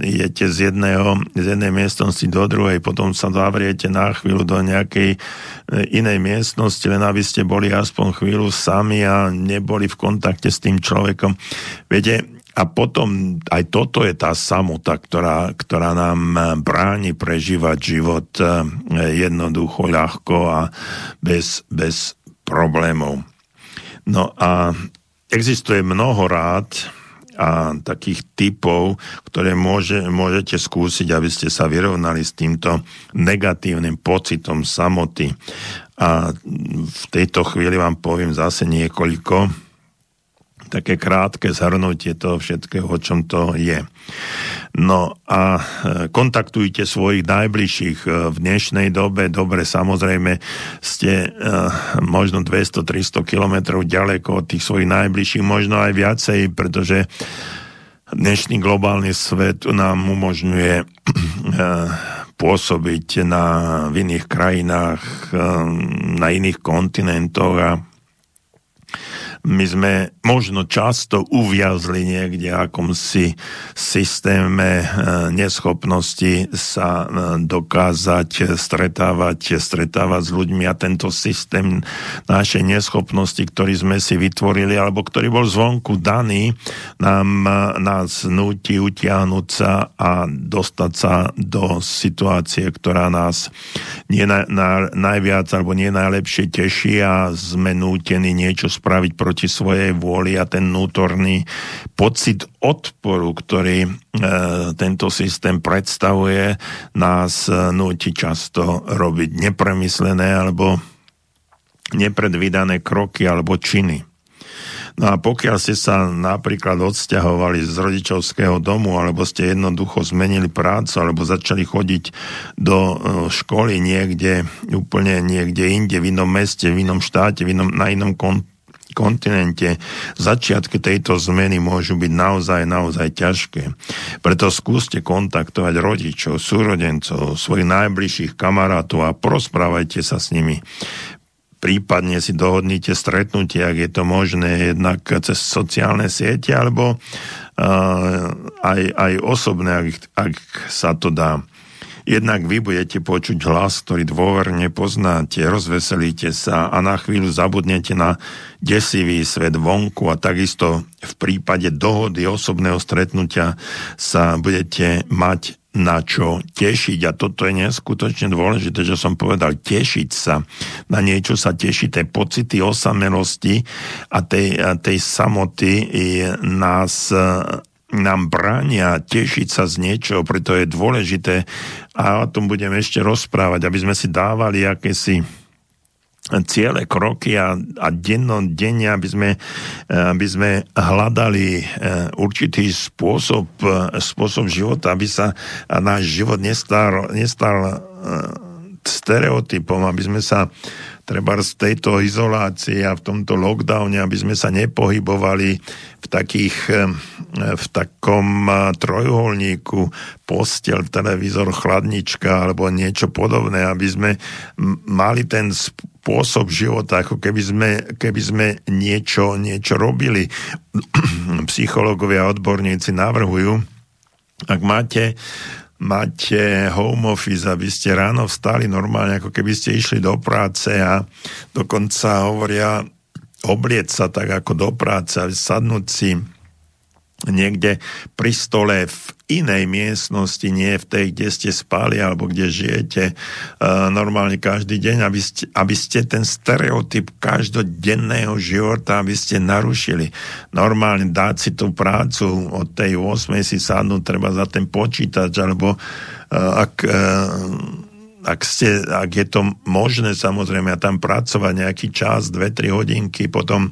idete z, jedného, z jednej miestnosti do druhej, potom sa zavriete na chvíľu do nejakej e, inej miestnosti, len aby ste boli aspoň chvíľu sami a neboli v kontakte s tým človekom. Viete, a potom aj toto je tá samota, ktorá, ktorá nám bráni prežívať život e, jednoducho, ľahko a bez, bez problémov. No a Existuje mnoho rád a takých typov, ktoré môže, môžete skúsiť, aby ste sa vyrovnali s týmto negatívnym pocitom samoty. A v tejto chvíli vám poviem zase niekoľko také krátke zhrnutie toho všetkého, o čom to je. No a e, kontaktujte svojich najbližších e, v dnešnej dobe. Dobre, samozrejme, ste uh, možno 200-300 kilometrov ďaleko od tých svojich najbližších, možno aj viacej, pretože dnešný globálny svet nám umožňuje pôsobiť na, v iných krajinách, na iných kontinentoch a my sme možno často uviazli niekde akomsi systéme eh, neschopnosti sa eh, dokázať stretávať, stretávať s ľuďmi a tento systém našej neschopnosti, ktorý sme si vytvorili alebo ktorý bol zvonku daný, nám, eh, nás nutí utiahnuť sa a dostať sa do situácie, ktorá nás nie na, na, najviac alebo nie najlepšie teší a sme nútení niečo spraviť proti proti svojej vôli a ten vnútorný pocit odporu, ktorý e, tento systém predstavuje, nás e, núti často robiť nepremyslené alebo nepredvídané kroky alebo činy. No a pokiaľ ste sa napríklad odsťahovali z rodičovského domu, alebo ste jednoducho zmenili prácu, alebo začali chodiť do e, školy niekde, úplne niekde inde, v inom meste, v inom štáte, v inom, na inom kon, kontinente, začiatky tejto zmeny môžu byť naozaj, naozaj ťažké. Preto skúste kontaktovať rodičov, súrodencov, svojich najbližších kamarátov a porozprávajte sa s nimi prípadne si dohodnite stretnutie, ak je to možné, jednak cez sociálne siete, alebo uh, aj, aj osobné, ak, ak sa to dá. Jednak vy budete počuť hlas, ktorý dôverne poznáte, rozveselíte sa a na chvíľu zabudnete na desivý svet vonku a takisto v prípade dohody osobného stretnutia sa budete mať na čo tešiť. A toto je neskutočne dôležité, že som povedal tešiť sa, na niečo sa tešiť, tej pocity osamelosti a tej, tej samoty nás nám bránia tešiť sa z niečoho, preto je dôležité a o tom budem ešte rozprávať, aby sme si dávali akési ciele, kroky a, a denne, aby sme, aby sme hľadali e, určitý spôsob, e, spôsob života, aby sa náš život nestal, nestal e, stereotypom, aby sme sa treba z tejto izolácie a v tomto lockdowne, aby sme sa nepohybovali v, takých, v takom trojuholníku postel, televízor, chladnička alebo niečo podobné, aby sme mali ten spôsob života, ako keby sme, keby sme niečo, niečo robili. Psychológovia a odborníci navrhujú, ak máte máte home office, aby ste ráno vstali normálne, ako keby ste išli do práce a dokonca hovoria oblieť sa tak ako do práce sadnúť si niekde pri stole v inej miestnosti, nie v tej, kde ste spali alebo kde žijete uh, normálne každý deň, aby ste, aby ste ten stereotyp každodenného života, aby ste narušili. Normálne dať si tú prácu od tej 8 si sadnúť treba za ten počítač alebo uh, ak uh, ak, ste, ak je to možné samozrejme tam pracovať nejaký čas, 2-3 hodinky, potom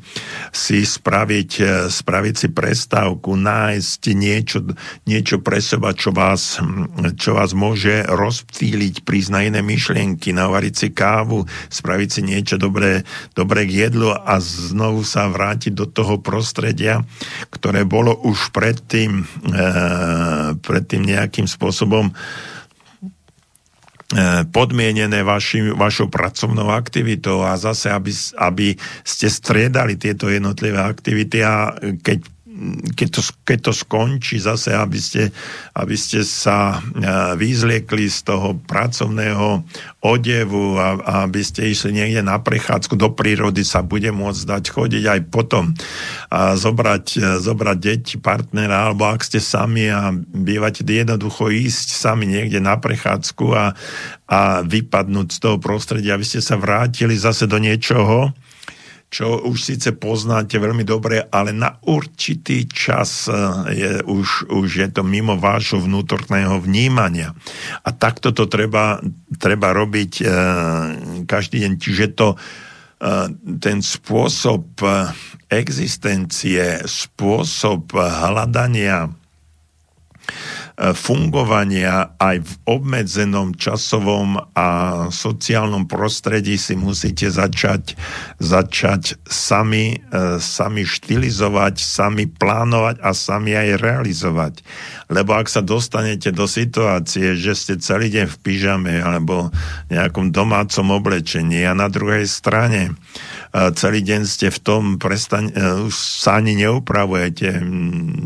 si spraviť, e, spraviť si prestávku, nájsť niečo, niečo pre seba, čo vás, čo vás môže rozptýliť, prísť na iné myšlienky, navariť si kávu, spraviť si niečo dobré, dobré k jedlu a znovu sa vrátiť do toho prostredia, ktoré bolo už predtým, e, predtým nejakým spôsobom podmienené vaši, vašou pracovnou aktivitou a zase, aby, aby ste striedali tieto jednotlivé aktivity a keď keď to, keď to skončí zase, aby ste, aby ste sa e, vyzliekli z toho pracovného odevu a, a aby ste išli niekde na prechádzku do prírody, sa bude môcť dať chodiť aj potom a zobrať, e, zobrať deti, partnera, alebo ak ste sami a bývate jednoducho ísť sami niekde na prechádzku a, a vypadnúť z toho prostredia, aby ste sa vrátili zase do niečoho, čo už síce poznáte veľmi dobre, ale na určitý čas eh, je už, už je to mimo vášho vnútorného vnímania. A takto to treba, treba robiť e, každý deň. Čiže to, e, ten spôsob existencie, spôsob hľadania fungovania aj v obmedzenom časovom a sociálnom prostredí si musíte začať, začať sami, e, sami štilizovať, sami plánovať a sami aj realizovať. Lebo ak sa dostanete do situácie, že ste celý deň v pyžame alebo nejakom domácom oblečení a na druhej strane celý deň ste v tom, prestaň, e, už sa ani neupravujete,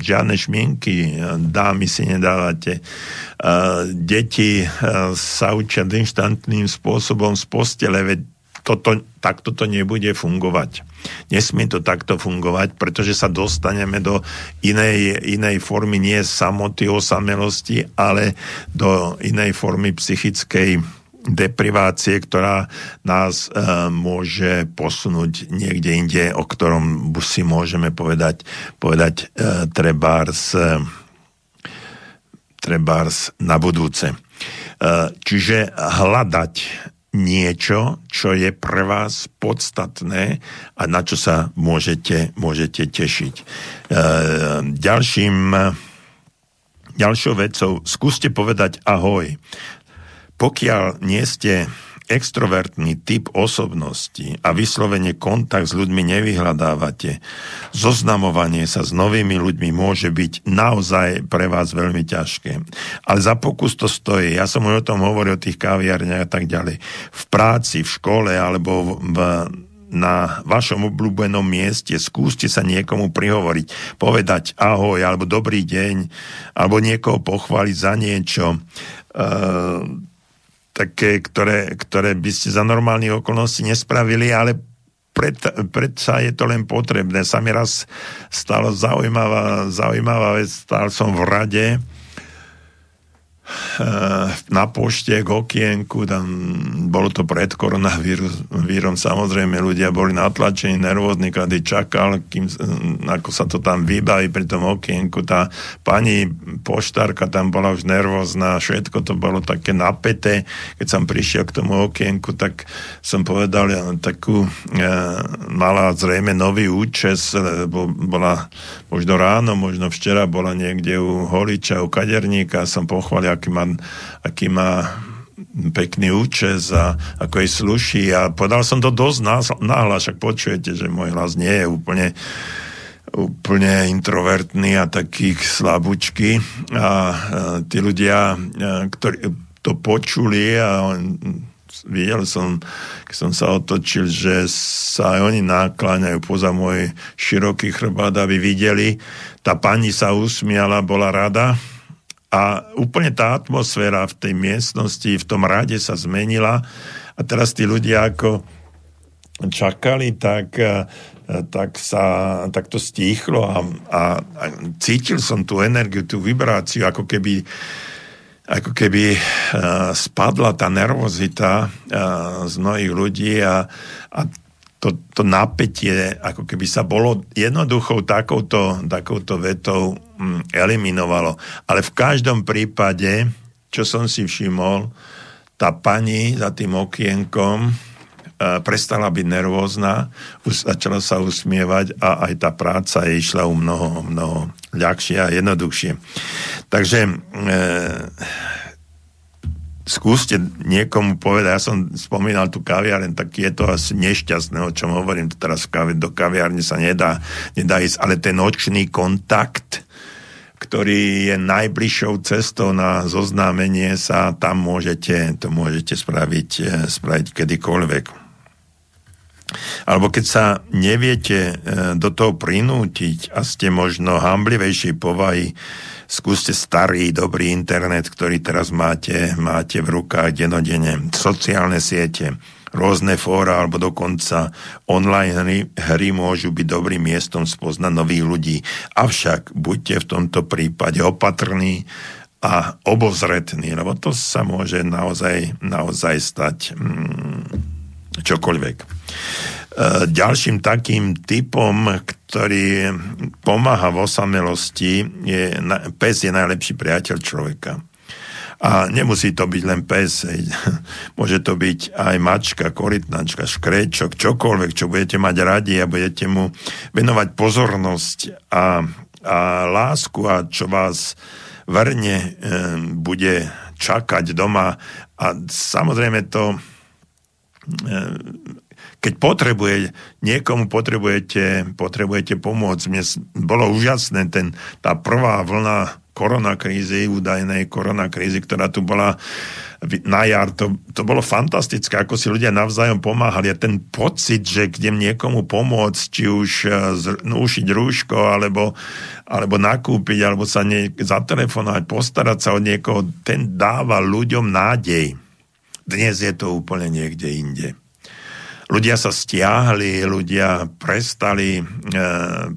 žiadne šmienky, dámy si nedávate. Deti e, sa učia inštantným spôsobom z postele, veď toto, takto to nebude fungovať. Nesmie to takto fungovať, pretože sa dostaneme do inej, inej formy nie samoty, osamelosti, ale do inej formy psychickej deprivácie, ktorá nás e, môže posunúť niekde inde, o ktorom si môžeme povedať, povedať e, trebárs, e, trebárs na budúce. E, čiže hľadať niečo, čo je pre vás podstatné a na čo sa môžete, môžete tešiť. E, ďalším, ďalšou vecou, skúste povedať ahoj. Pokiaľ nie ste extrovertný typ osobnosti a vyslovene kontakt s ľuďmi nevyhľadávate, zoznamovanie sa s novými ľuďmi môže byť naozaj pre vás veľmi ťažké. Ale za pokus to stojí. Ja som o tom hovoril, o tých kaviarniach a tak ďalej. V práci, v škole alebo v, na vašom obľúbenom mieste, skúste sa niekomu prihovoriť, povedať ahoj, alebo dobrý deň, alebo niekoho pochváliť za niečo. Uh, také, ktoré, ktoré by ste za normálnych okolností nespravili, ale pred, predsa je to len potrebné. Sa raz stalo zaujímavá, zaujímavá vec, stál som v rade, na pošte k okienku, tam bolo to pred koronavírom, samozrejme ľudia boli natlačení, nervózni, kedy čakal, kým, ako sa to tam vybaví pri tom okienku. Tá pani poštárka tam bola už nervózna, všetko to bolo také napäté. Keď som prišiel k tomu okienku, tak som povedal ja, takú, e, mala zrejme nový účes, lebo bola možno ráno, možno včera bola niekde u holiča, u kaderníka, som pochválil, aký má, aký má pekný účes a ako jej sluší. A povedal som to dosť náhlas, však počujete, že môj hlas nie je úplne úplne introvertný a taký slabúčky. A tí ľudia, ktorí to počuli a videl som, keď som sa otočil, že sa aj oni nákláňajú poza môj široký chrbát, aby videli. Tá pani sa usmiala, bola rada, a úplne tá atmosféra v tej miestnosti, v tom rade sa zmenila. A teraz tí ľudia ako čakali, tak, e, tak, sa, tak to stíchlo a, a, a cítil som tú energiu, tú vibráciu, ako keby ako keby uh, spadla tá nervozita uh, z mnohých ľudí a, a to, to napätie, ako keby sa bolo jednoduchou takouto, takouto vetou mm, eliminovalo. Ale v každom prípade, čo som si všimol, tá pani za tým okienkom e, prestala byť nervózna, začala sa usmievať a aj tá práca jej išla u mnoho, mnoho ľahšie a jednoduchšie. Takže e, skúste niekomu povedať, ja som spomínal tú kaviareň, tak je to asi nešťastné, o čom hovorím, teraz do kaviárne sa nedá, nedá ísť, ale ten očný kontakt, ktorý je najbližšou cestou na zoznámenie sa, tam môžete, to môžete spraviť, eh, spraviť kedykoľvek. Alebo keď sa neviete eh, do toho prinútiť a ste možno hamblivejšej povahy, skúste starý, dobrý internet, ktorý teraz máte, máte v rukách denodene, sociálne siete, rôzne fóra alebo dokonca online hry, hry môžu byť dobrým miestom spoznať nových ľudí. Avšak buďte v tomto prípade opatrní a obozretní, lebo to sa môže naozaj, naozaj stať mm, čokoľvek. E, ďalším takým typom, ktorý pomáha v osamelosti, je, pes je najlepší priateľ človeka. A nemusí to byť len pes, môže to byť aj mačka, korytnačka, škrečok, čokoľvek, čo budete mať radi a budete mu venovať pozornosť a, a lásku a čo vás verne e, bude čakať doma. A samozrejme to e, keď potrebuje, niekomu potrebujete, potrebujete pomôcť. Mne bolo úžasné ten, tá prvá vlna koronakrízy, údajnej koronakrízy, ktorá tu bola na jar, to, to bolo fantastické, ako si ľudia navzájom pomáhali a ten pocit, že idem niekomu pomôcť, či už e, no, ušiť rúško, alebo, alebo nakúpiť, alebo sa nie, zatelefonovať, postarať sa o niekoho, ten dáva ľuďom nádej. Dnes je to úplne niekde inde. Ľudia sa stiahli, ľudia prestali, e,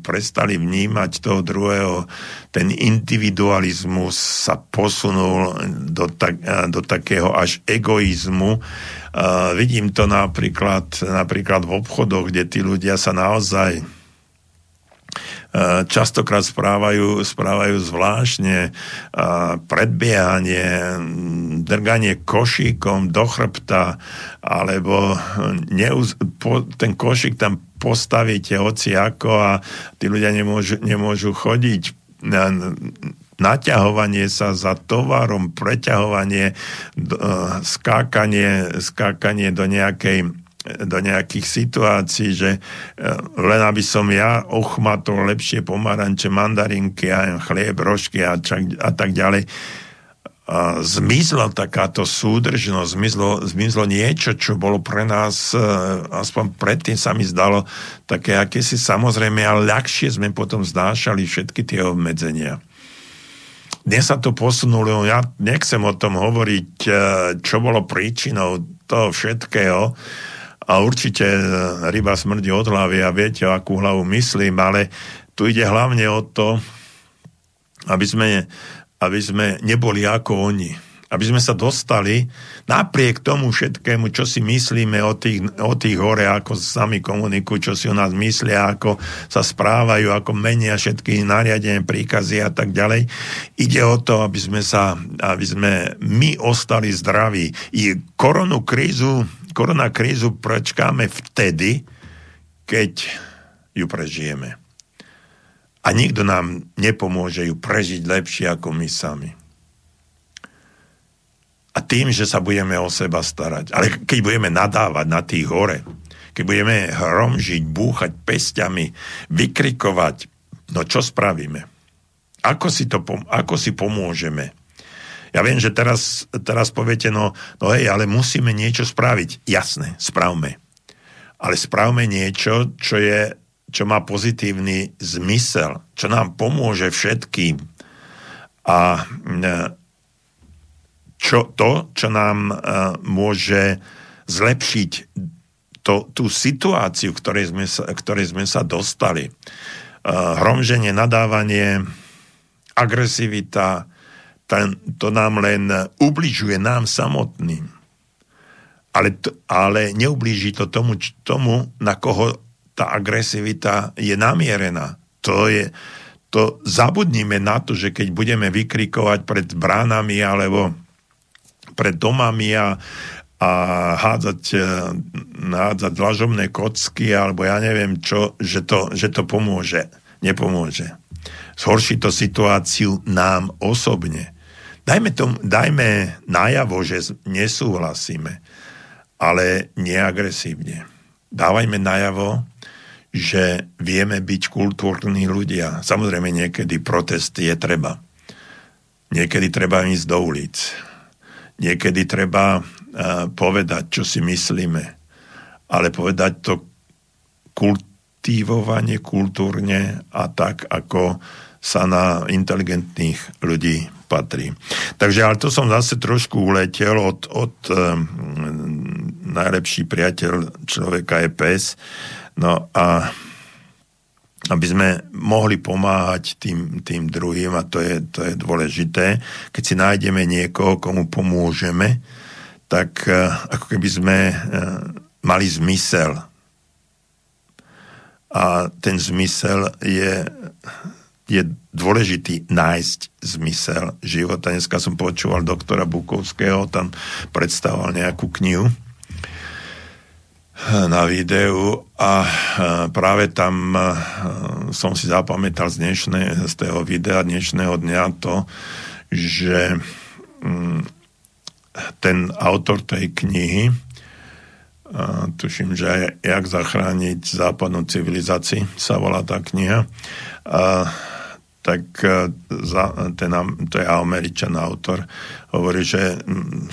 prestali vnímať toho druhého, ten individualizmus sa posunul do, tak, e, do takého až egoizmu. E, vidím to napríklad, napríklad v obchodoch, kde tí ľudia sa naozaj častokrát správajú, správajú zvláštne predbiehanie, drganie košíkom do chrbta, alebo neuz, po, ten košík tam postavíte hoci ako a tí ľudia nemôžu, nemôžu chodiť. Naťahovanie sa za tovarom, preťahovanie, skákanie, skákanie do nejakej do nejakých situácií, že e, len aby som ja ochmatol lepšie pomaranče, mandarinky a chlieb, rožky a, čak, a tak ďalej. A zmizlo takáto súdržnosť, zmizlo, zmizlo niečo, čo bolo pre nás, e, aspoň predtým sa mi zdalo, také akési samozrejme, ale ľahšie sme potom znášali všetky tie obmedzenia. Dnes sa to posunulo, ja nechcem o tom hovoriť, e, čo bolo príčinou toho všetkého, a určite e, ryba smrdí od hlavy a viete, o akú hlavu myslím, ale tu ide hlavne o to, aby sme, aby sme neboli ako oni. Aby sme sa dostali napriek tomu všetkému, čo si myslíme o tých, o tých hore, ako sami komunikujú, čo si o nás myslia, ako sa správajú, ako menia všetky nariadenia, príkazy a tak ďalej. Ide o to, aby sme sa, aby sme my ostali zdraví. I koronu krízu korona krízu prečkáme vtedy, keď ju prežijeme. A nikto nám nepomôže ju prežiť lepšie ako my sami. A tým, že sa budeme o seba starať. Ale keď budeme nadávať na tých hore, keď budeme hromžiť, búchať pestiami, vykrikovať, no čo spravíme? Ako si, to, ako si pomôžeme? Ja viem, že teraz, teraz poviete, no, no hej, ale musíme niečo spraviť. Jasné, spravme. Ale spravme niečo, čo, je, čo má pozitívny zmysel, čo nám pomôže všetkým. A e, čo, to, čo nám uh, môže zlepšiť to, tú situáciu, ktorej sme sa, ktorej sme sa dostali. Uh, hromženie, nadávanie, agresivita, to nám len ubližuje nám samotným. Ale, ale neublíži to tomu, tomu, na koho tá agresivita je namierená. To je, to zabudnime na to, že keď budeme vykrikovať pred bránami alebo pred domami a, a hádzať, e, hádzať lažobné kocky alebo ja neviem čo, že to, že to pomôže. Nepomôže. Zhorší to situáciu nám osobne. Dajme, tom, dajme najavo, že nesúhlasíme, ale neagresívne. Dávajme najavo, že vieme byť kultúrni ľudia. Samozrejme, niekedy protesty je treba. Niekedy treba ísť do ulic. Niekedy treba uh, povedať, čo si myslíme. Ale povedať to kultivovanie, kultúrne a tak, ako sa na inteligentných ľudí patrí. Takže ale to som zase trošku uletel od, od um, najlepší priateľ človeka je pes. No a aby sme mohli pomáhať tým, tým druhým a to je, to je dôležité. Keď si nájdeme niekoho, komu pomôžeme, tak uh, ako keby sme uh, mali zmysel. A ten zmysel je je dôležitý nájsť zmysel života. Dneska som počúval doktora Bukovského, tam predstavoval nejakú knihu na videu a práve tam som si zapamätal z, dnešné, z toho videa dnešného dňa to, že mm, ten autor tej knihy tuším, že jak zachrániť západnú civilizáciu sa volá tá kniha tak e, za, ten, to je američan autor, hovorí, že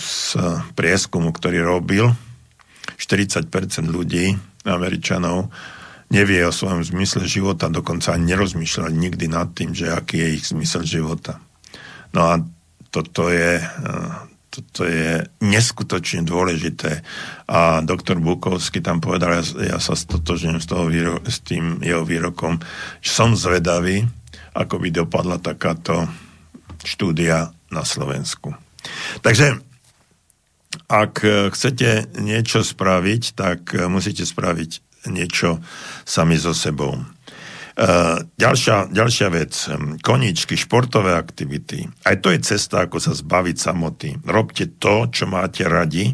z prieskumu, ktorý robil, 40% ľudí, Američanov, nevie o svojom zmysle života, dokonca ani nerozmýšľali nikdy nad tým, že aký je ich zmysel života. No a toto je, e, toto je neskutočne dôležité. A doktor Bukovský tam povedal, ja, ja sa stotožňujem s, toho výro, s tým jeho výrokom, že som zvedavý, ako by dopadla takáto štúdia na Slovensku. Takže ak chcete niečo spraviť, tak musíte spraviť niečo sami so sebou. Uh, ďalšia, ďalšia vec, koničky, športové aktivity. Aj to je cesta, ako sa zbaviť samoty. Robte to, čo máte radi.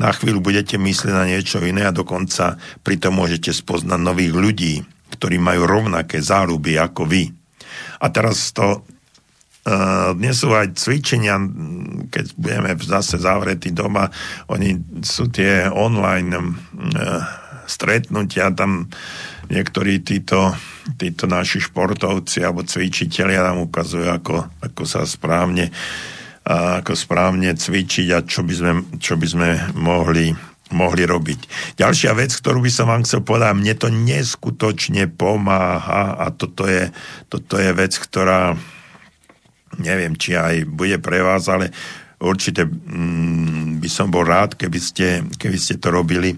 Na chvíľu budete myslieť na niečo iné a dokonca pritom môžete spoznať nových ľudí, ktorí majú rovnaké záľuby ako vy. A teraz to dnes sú aj cvičenia, keď budeme zase zavretí doma, oni sú tie online uh, stretnutia, tam niektorí títo títo naši športovci alebo cvičiteľia nám ukazujú, ako, ako sa správne ako správne cvičiť a čo by sme, čo by sme mohli, mohli robiť. Ďalšia vec, ktorú by som vám chcel povedať, mne to neskutočne pomáha a toto je, toto je vec, ktorá neviem, či aj bude pre vás, ale určite mm, by som bol rád, keby ste, keby ste to robili.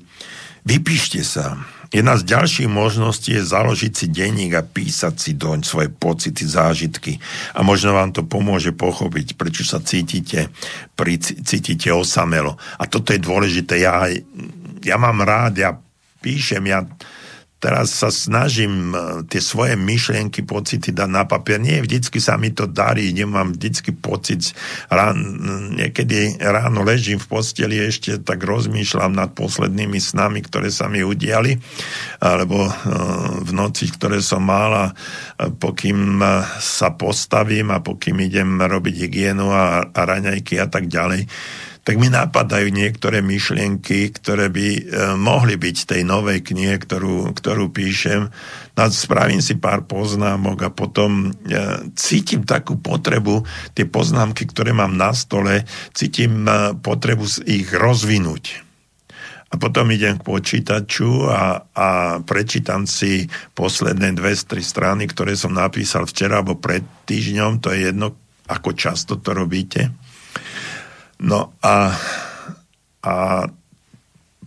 Vypíšte sa Jedna z ďalších možností je založiť si denník a písať si doň svoje pocity, zážitky. A možno vám to pomôže pochopiť, prečo sa cítite, pri, cítite osamelo. A toto je dôležité. Ja, ja mám rád, ja píšem, ja teraz sa snažím e, tie svoje myšlienky, pocity dať na papier. Nie vždycky sa mi to darí, nemám vždycky pocit. Rán, niekedy ráno ležím v posteli ešte tak rozmýšľam nad poslednými snami, ktoré sa mi udiali, alebo e, v noci, ktoré som mal a pokým e, sa postavím a pokým idem robiť hygienu a, a raňajky a tak ďalej tak mi napadajú niektoré myšlienky, ktoré by e, mohli byť tej novej knihe, ktorú, ktorú píšem. No spravím si pár poznámok a potom e, cítim takú potrebu, tie poznámky, ktoré mám na stole, cítim e, potrebu ich rozvinúť. A potom idem k počítaču a, a prečítam si posledné dve, tri strany, ktoré som napísal včera alebo pred týždňom, to je jedno, ako často to robíte. No a, a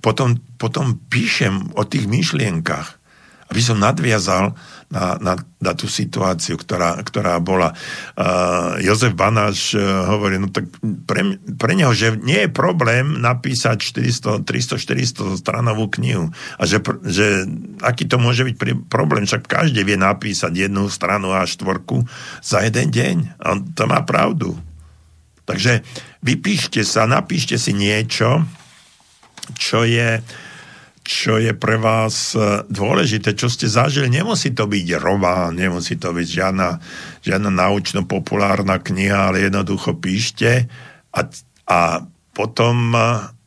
potom, potom píšem o tých myšlienkach, aby som nadviazal na, na, na tú situáciu, ktorá, ktorá bola. Uh, Jozef Banáš uh, hovorí, no tak pre, pre neho, že nie je problém napísať 400, 300, 400 stranovú knihu. A že, že aký to môže byť problém, však každý vie napísať jednu stranu a štvorku za jeden deň. A on to má pravdu. Takže vypíšte sa, napíšte si niečo, čo je, čo je pre vás e, dôležité, čo ste zažili. Nemusí to byť román, nemusí to byť žiadna, žiadna naučno-populárna kniha, ale jednoducho píšte a, a potom e,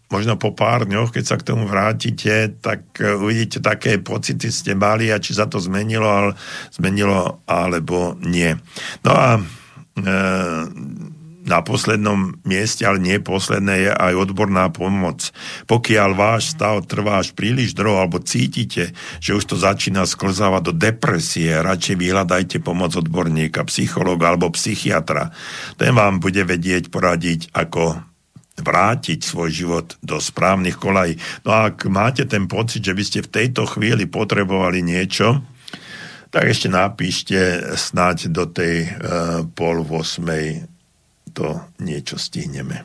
možno po pár dňoch, keď sa k tomu vrátite, tak e, uvidíte také pocity ste mali a či sa to zmenilo, ale, zmenilo alebo nie. No a e, na poslednom mieste, ale nie posledné, je aj odborná pomoc. Pokiaľ váš stav trvá až príliš dlho, alebo cítite, že už to začína sklzávať do depresie, radšej vyhľadajte pomoc odborníka, psychologa alebo psychiatra. Ten vám bude vedieť poradiť, ako vrátiť svoj život do správnych kolají. No a ak máte ten pocit, že by ste v tejto chvíli potrebovali niečo, tak ešte napíšte snáď do tej uh, pol 8 to niečo stihneme.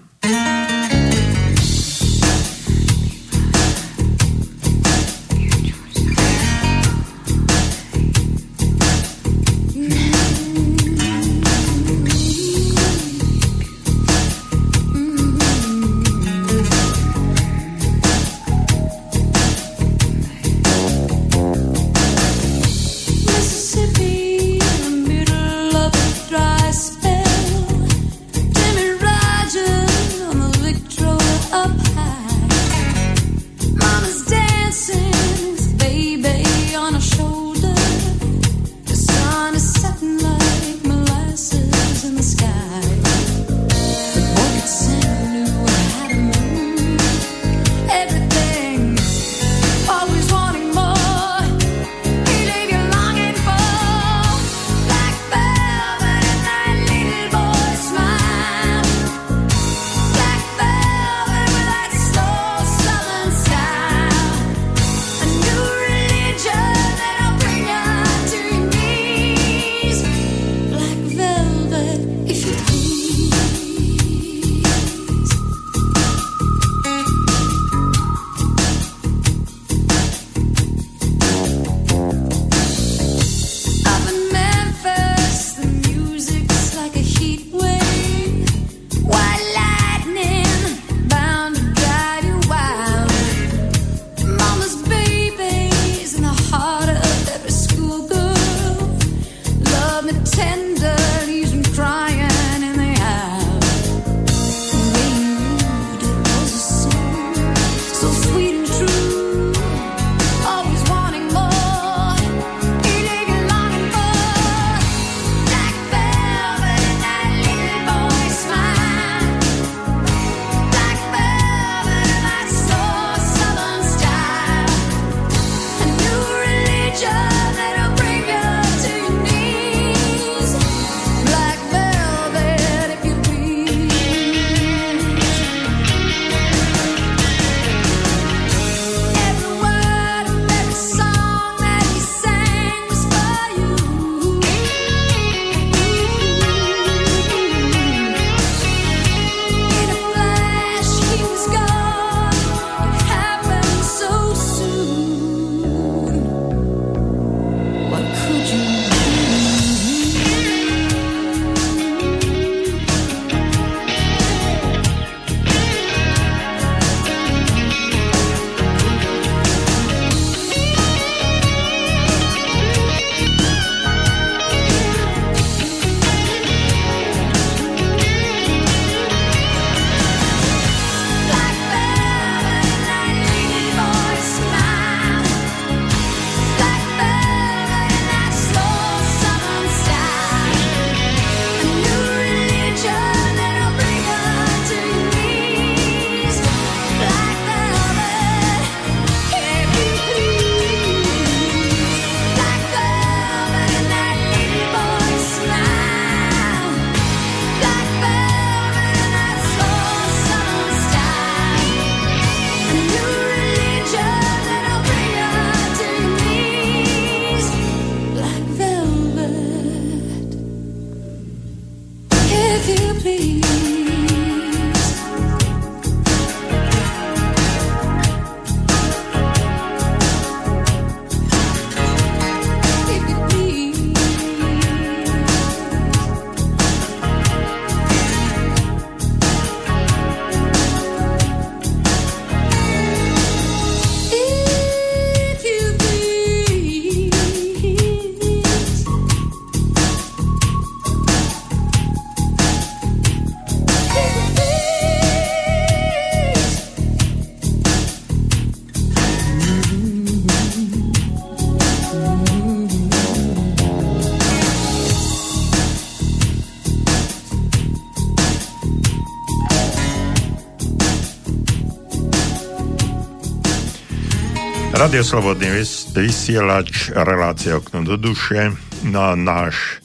Radio Slobodný vysielač, relácia okno do duše. No náš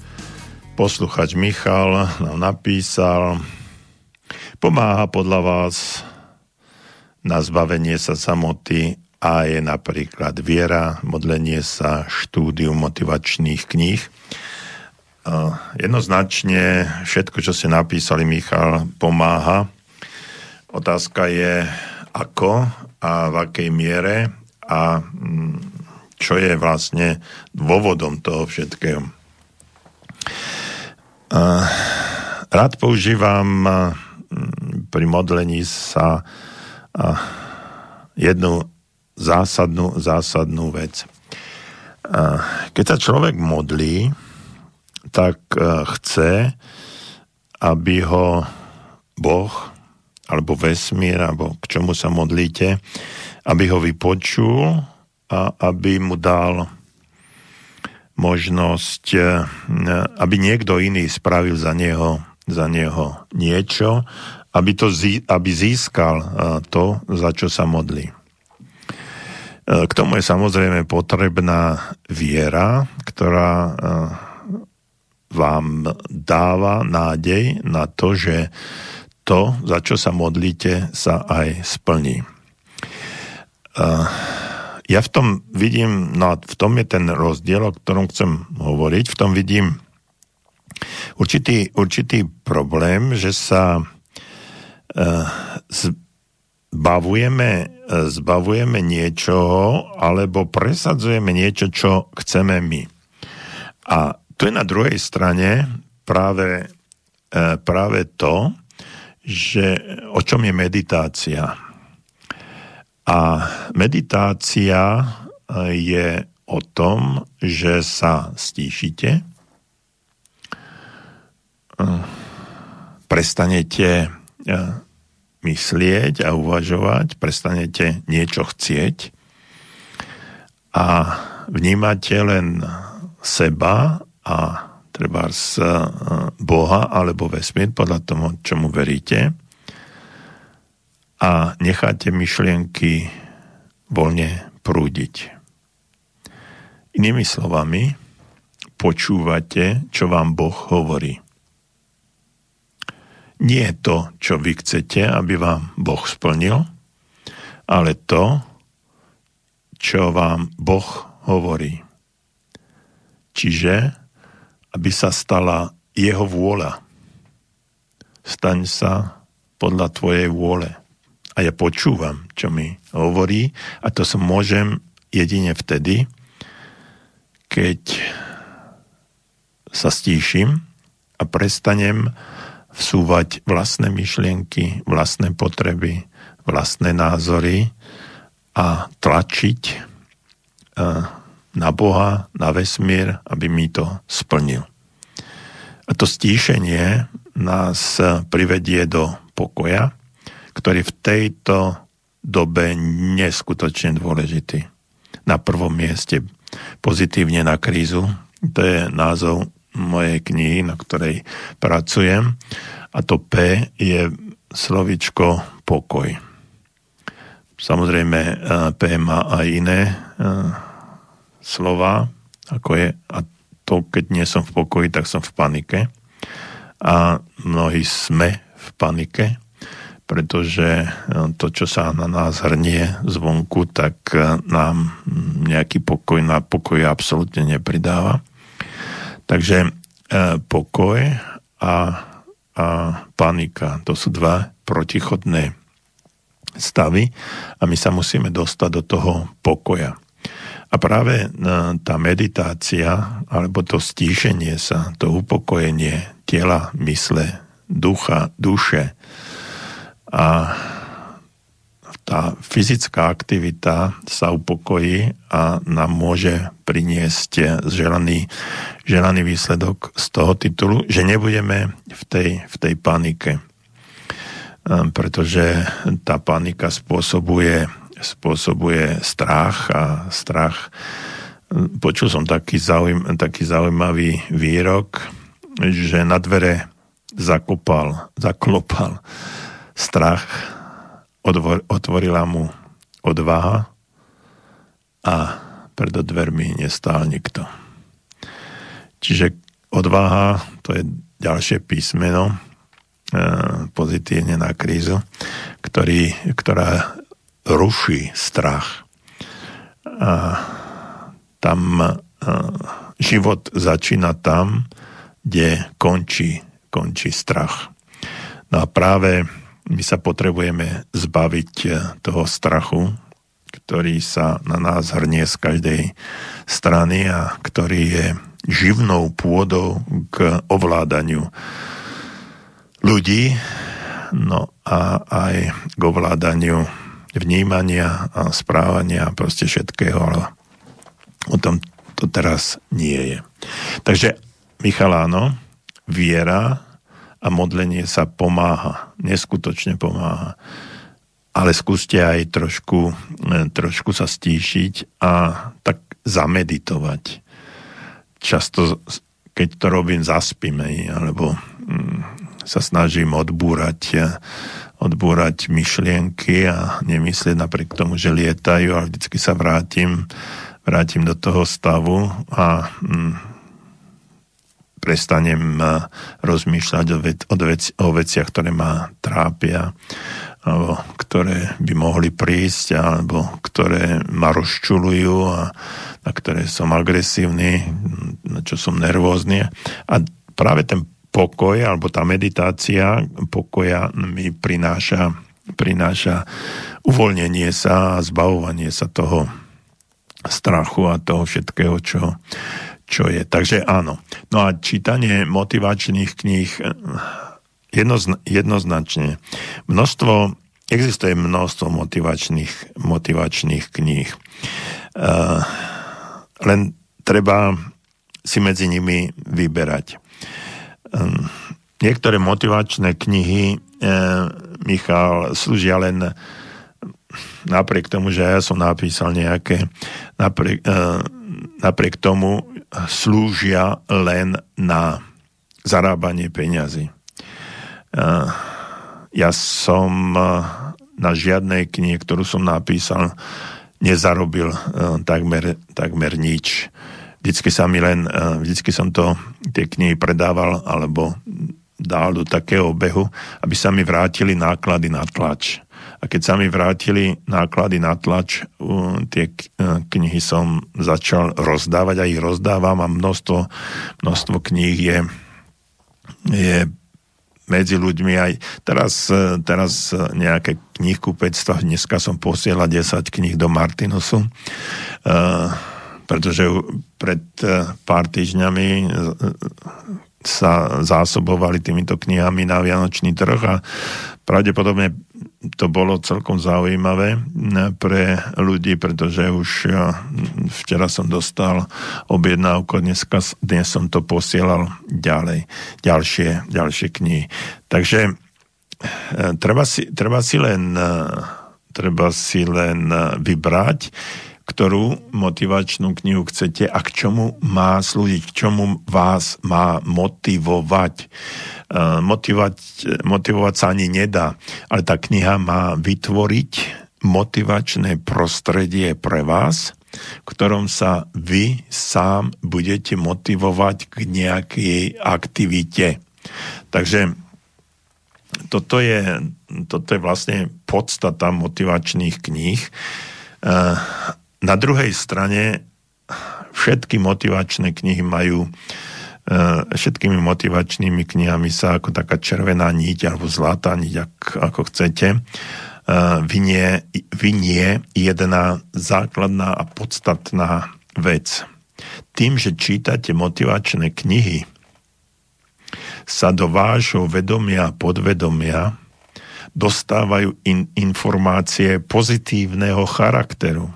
posluchač Michal nám napísal, pomáha podľa vás na zbavenie sa samoty a je napríklad viera, modlenie sa, štúdium motivačných kníh. Jednoznačne všetko, čo ste napísali, Michal, pomáha. Otázka je, ako a v akej miere a mm, čo je vlastne dôvodom toho všetkého. Rád používam pri modlení sa jednu zásadnú, zásadnú vec. Keď sa človek modlí, tak chce, aby ho Boh alebo vesmír, alebo k čomu sa modlíte, aby ho vypočul a aby mu dal možnosť, e, aby niekto iný spravil za neho, za neho niečo, aby, to, aby získal e, to, za čo sa modlí. E, k tomu je samozrejme potrebná viera, ktorá vám dáva nádej na to, že to, za čo sa modlíte, sa aj splní. Ja v tom vidím, no v tom je ten rozdiel, o ktorom chcem hovoriť, v tom vidím určitý, určitý problém, že sa zbavujeme, zbavujeme niečoho alebo presadzujeme niečo, čo chceme my. A tu je na druhej strane práve, práve to, že o čom je meditácia. A meditácia eh, je o tom, že sa stíšite, eh, prestanete eh, myslieť a uvažovať, prestanete niečo chcieť. A vnímate len seba a treba z Boha alebo vesmír podľa toho, čomu veríte a necháte myšlienky voľne prúdiť. Inými slovami, počúvate, čo vám Boh hovorí. Nie to, čo vy chcete, aby vám Boh splnil, ale to, čo vám Boh hovorí. Čiže, aby sa stala jeho vôľa. Staň sa podľa tvojej vôle a ja počúvam, čo mi hovorí a to sa môžem jedine vtedy, keď sa stíšim a prestanem vsúvať vlastné myšlienky, vlastné potreby, vlastné názory a tlačiť e, na Boha, na vesmír, aby mi to splnil. A to stíšenie nás privedie do pokoja, ktorý v tejto dobe neskutočne dôležitý. Na prvom mieste pozitívne na krízu. To je názov mojej knihy, na ktorej pracujem. A to P je slovičko pokoj. Samozrejme, P má aj iné slova, ako je, a to, keď nie som v pokoji, tak som v panike. A mnohí sme v panike, pretože e, to, čo sa na nás hrnie zvonku, tak e, nám nejaký pokoj na pokoj absolútne nepridáva. Takže e, pokoj a a panika. To sú dva protichodné stavy a my sa musíme dostať do toho pokoja. A práve tá meditácia, alebo to stíšenie sa, to upokojenie tela, mysle, ducha, duše a tá fyzická aktivita sa upokojí a nám môže priniesť želaný, želaný výsledok z toho titulu, že nebudeme v tej, v tej panike. Ehm, pretože tá panika spôsobuje, spôsobuje strach a strach počul som taký, zaujím, taký zaujímavý výrok, že na dvere zakopal, zaklopal strach otvorila mu odvaha a pred dvermi nestál nikto. Čiže odvaha, to je ďalšie písmeno, e, pozitívne na krízu, ktorý, ktorá ruší strach. A tam e, život začína tam, kde končí, končí strach. No a práve my sa potrebujeme zbaviť eh, toho strachu, ktorý sa na nás hrnie z každej strany a ktorý je živnou pôdou k ovládaniu ľudí, no a aj k ovládaniu vnímania a správania a proste všetkého, ale o tom to teraz nie je. Takže Michal, áno, viera a modlenie sa pomáha, neskutočne pomáha. Ale skúste aj trošku, e, trošku sa stíšiť a tak zameditovať. Často, keď to robím, zaspím, alebo mm, sa snažím odbúrať, e, odbúrať myšlienky a nemyslieť napriek tomu, že lietajú a vždycky sa vrátim, vrátim do toho stavu a mm, prestanem rozmýšľať o, vec, o, vec, o veciach, ktoré ma trápia, alebo ktoré by mohli prísť, alebo ktoré ma rozčulujú a na ktoré som agresívny, na čo som nervózny. A práve ten pokoj, alebo tá meditácia pokoja mi prináša, prináša uvoľnenie sa a zbavovanie sa toho strachu a toho všetkého, čo, čo je. Takže áno. No a čítanie motivačných kníh eh, jednozna, jednoznačne. Množstvo, existuje množstvo motivačných, motivačných kníh. Uh, len treba si medzi nimi vyberať. Um, niektoré motivačné knihy, uh, Michal, slúžia len napriek tomu, že ja som napísal nejaké, napriek, uh, napriek tomu slúžia len na zarábanie peňazí. Ja som na žiadnej knihe, ktorú som napísal, nezarobil takmer, takmer nič. Vždycky sa mi len, vždycky som to, tie knihy predával alebo dal do takého obehu, aby sa mi vrátili náklady na tlač. A keď sa mi vrátili náklady na tlač, tie knihy som začal rozdávať a ich rozdávam a množstvo, množstvo kníh je, je medzi ľuďmi. Aj teraz, teraz nejaké knihkupectva, dneska som posielal 10 kníh do Martinusu, pretože pred pár týždňami sa zásobovali týmito knihami na Vianočný trh a pravdepodobne to bolo celkom zaujímavé pre ľudí, pretože už včera som dostal objednávku, dneska, dnes som to posielal ďalej, ďalšie, ďalšie knihy. Takže e, treba si, treba si len e, treba si len vybrať, ktorú motivačnú knihu chcete a k čomu má slúžiť, k čomu vás má motivovať. E, motivovať, motivovať sa ani nedá, ale tá kniha má vytvoriť motivačné prostredie pre vás, v ktorom sa vy sám budete motivovať k nejakej aktivite. Takže toto je, toto je vlastne podstata motivačných kníh. E, na druhej strane všetky motivačné knihy majú všetkými motivačnými knihami sa ako taká červená niť alebo zlatá niť, ak, ako chcete, vynie, vynie jedna základná a podstatná vec. Tým, že čítate motivačné knihy, sa do vášho vedomia a podvedomia dostávajú in, informácie pozitívneho charakteru.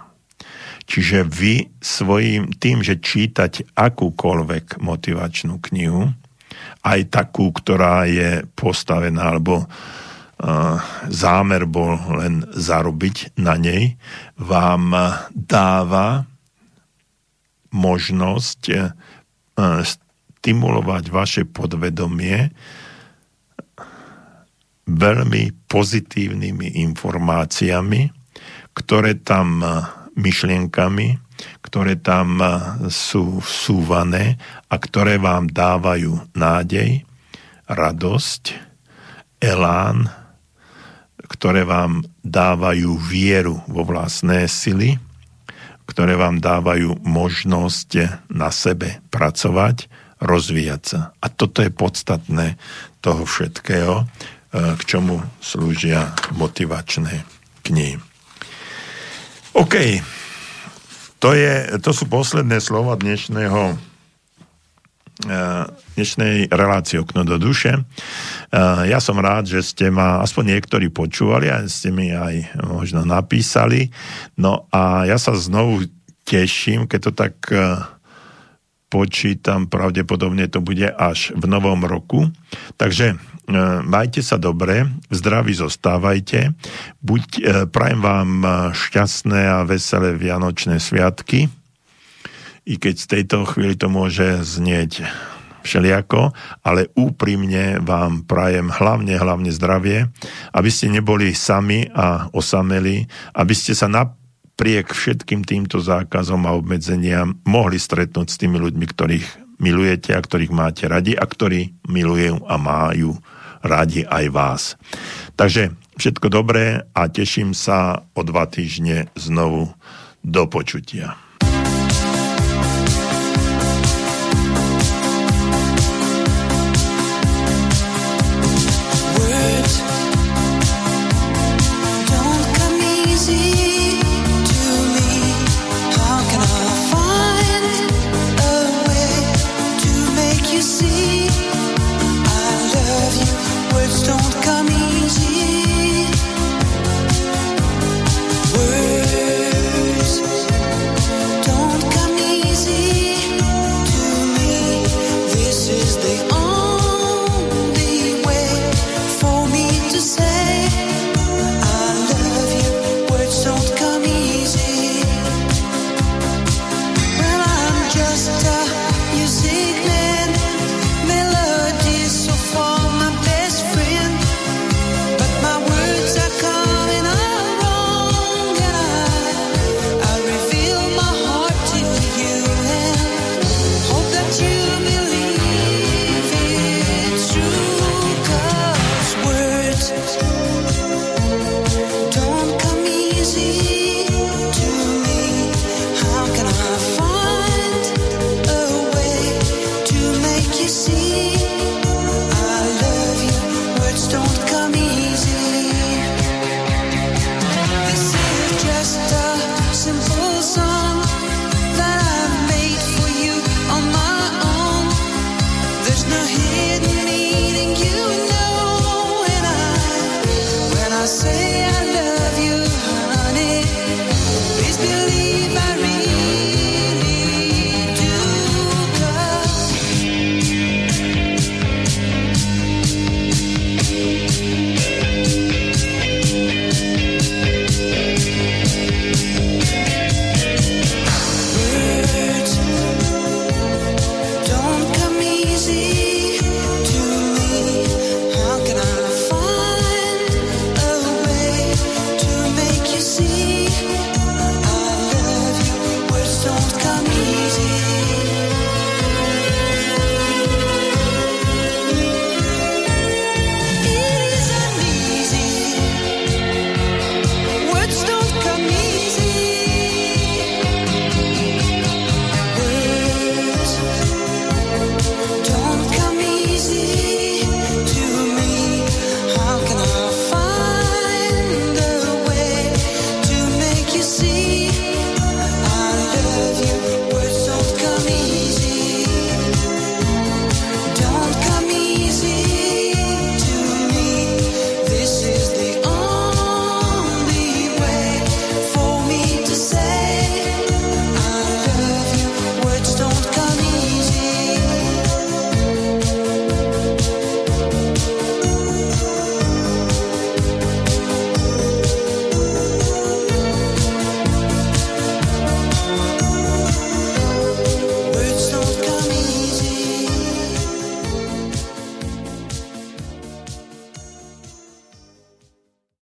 Čiže vy svojím tým, že čítať akúkoľvek motivačnú knihu, aj takú, ktorá je postavená, alebo uh, zámer bol len zarobiť na nej, vám dáva možnosť uh, stimulovať vaše podvedomie veľmi pozitívnymi informáciami, ktoré tam myšlienkami, ktoré tam sú vsúvané a ktoré vám dávajú nádej, radosť, elán, ktoré vám dávajú vieru vo vlastné sily, ktoré vám dávajú možnosť na sebe pracovať, rozvíjať sa. A toto je podstatné toho všetkého, e, k čomu slúžia motivačné knihy. OK, to, je, to sú posledné slova dnešného e, dnešnej relácie Okno do duše. E, ja som rád, že ste ma aspoň niektorí počúvali a ste mi aj možno napísali. No a ja sa znovu teším, keď to tak počítam, pravdepodobne to bude až v novom roku. Takže majte sa dobre, zdraví zostávajte, buď e, prajem vám e, šťastné a veselé Vianočné sviatky, i keď z tejto chvíli to môže znieť všeliako, ale úprimne vám prajem hlavne, hlavne zdravie, aby ste neboli sami a osameli, aby ste sa na, napriek všetkým týmto zákazom a obmedzeniam mohli stretnúť s tými ľuďmi, ktorých milujete a ktorých máte radi a ktorí milujú a majú radi aj vás. Takže všetko dobré a teším sa o dva týždne znovu do počutia.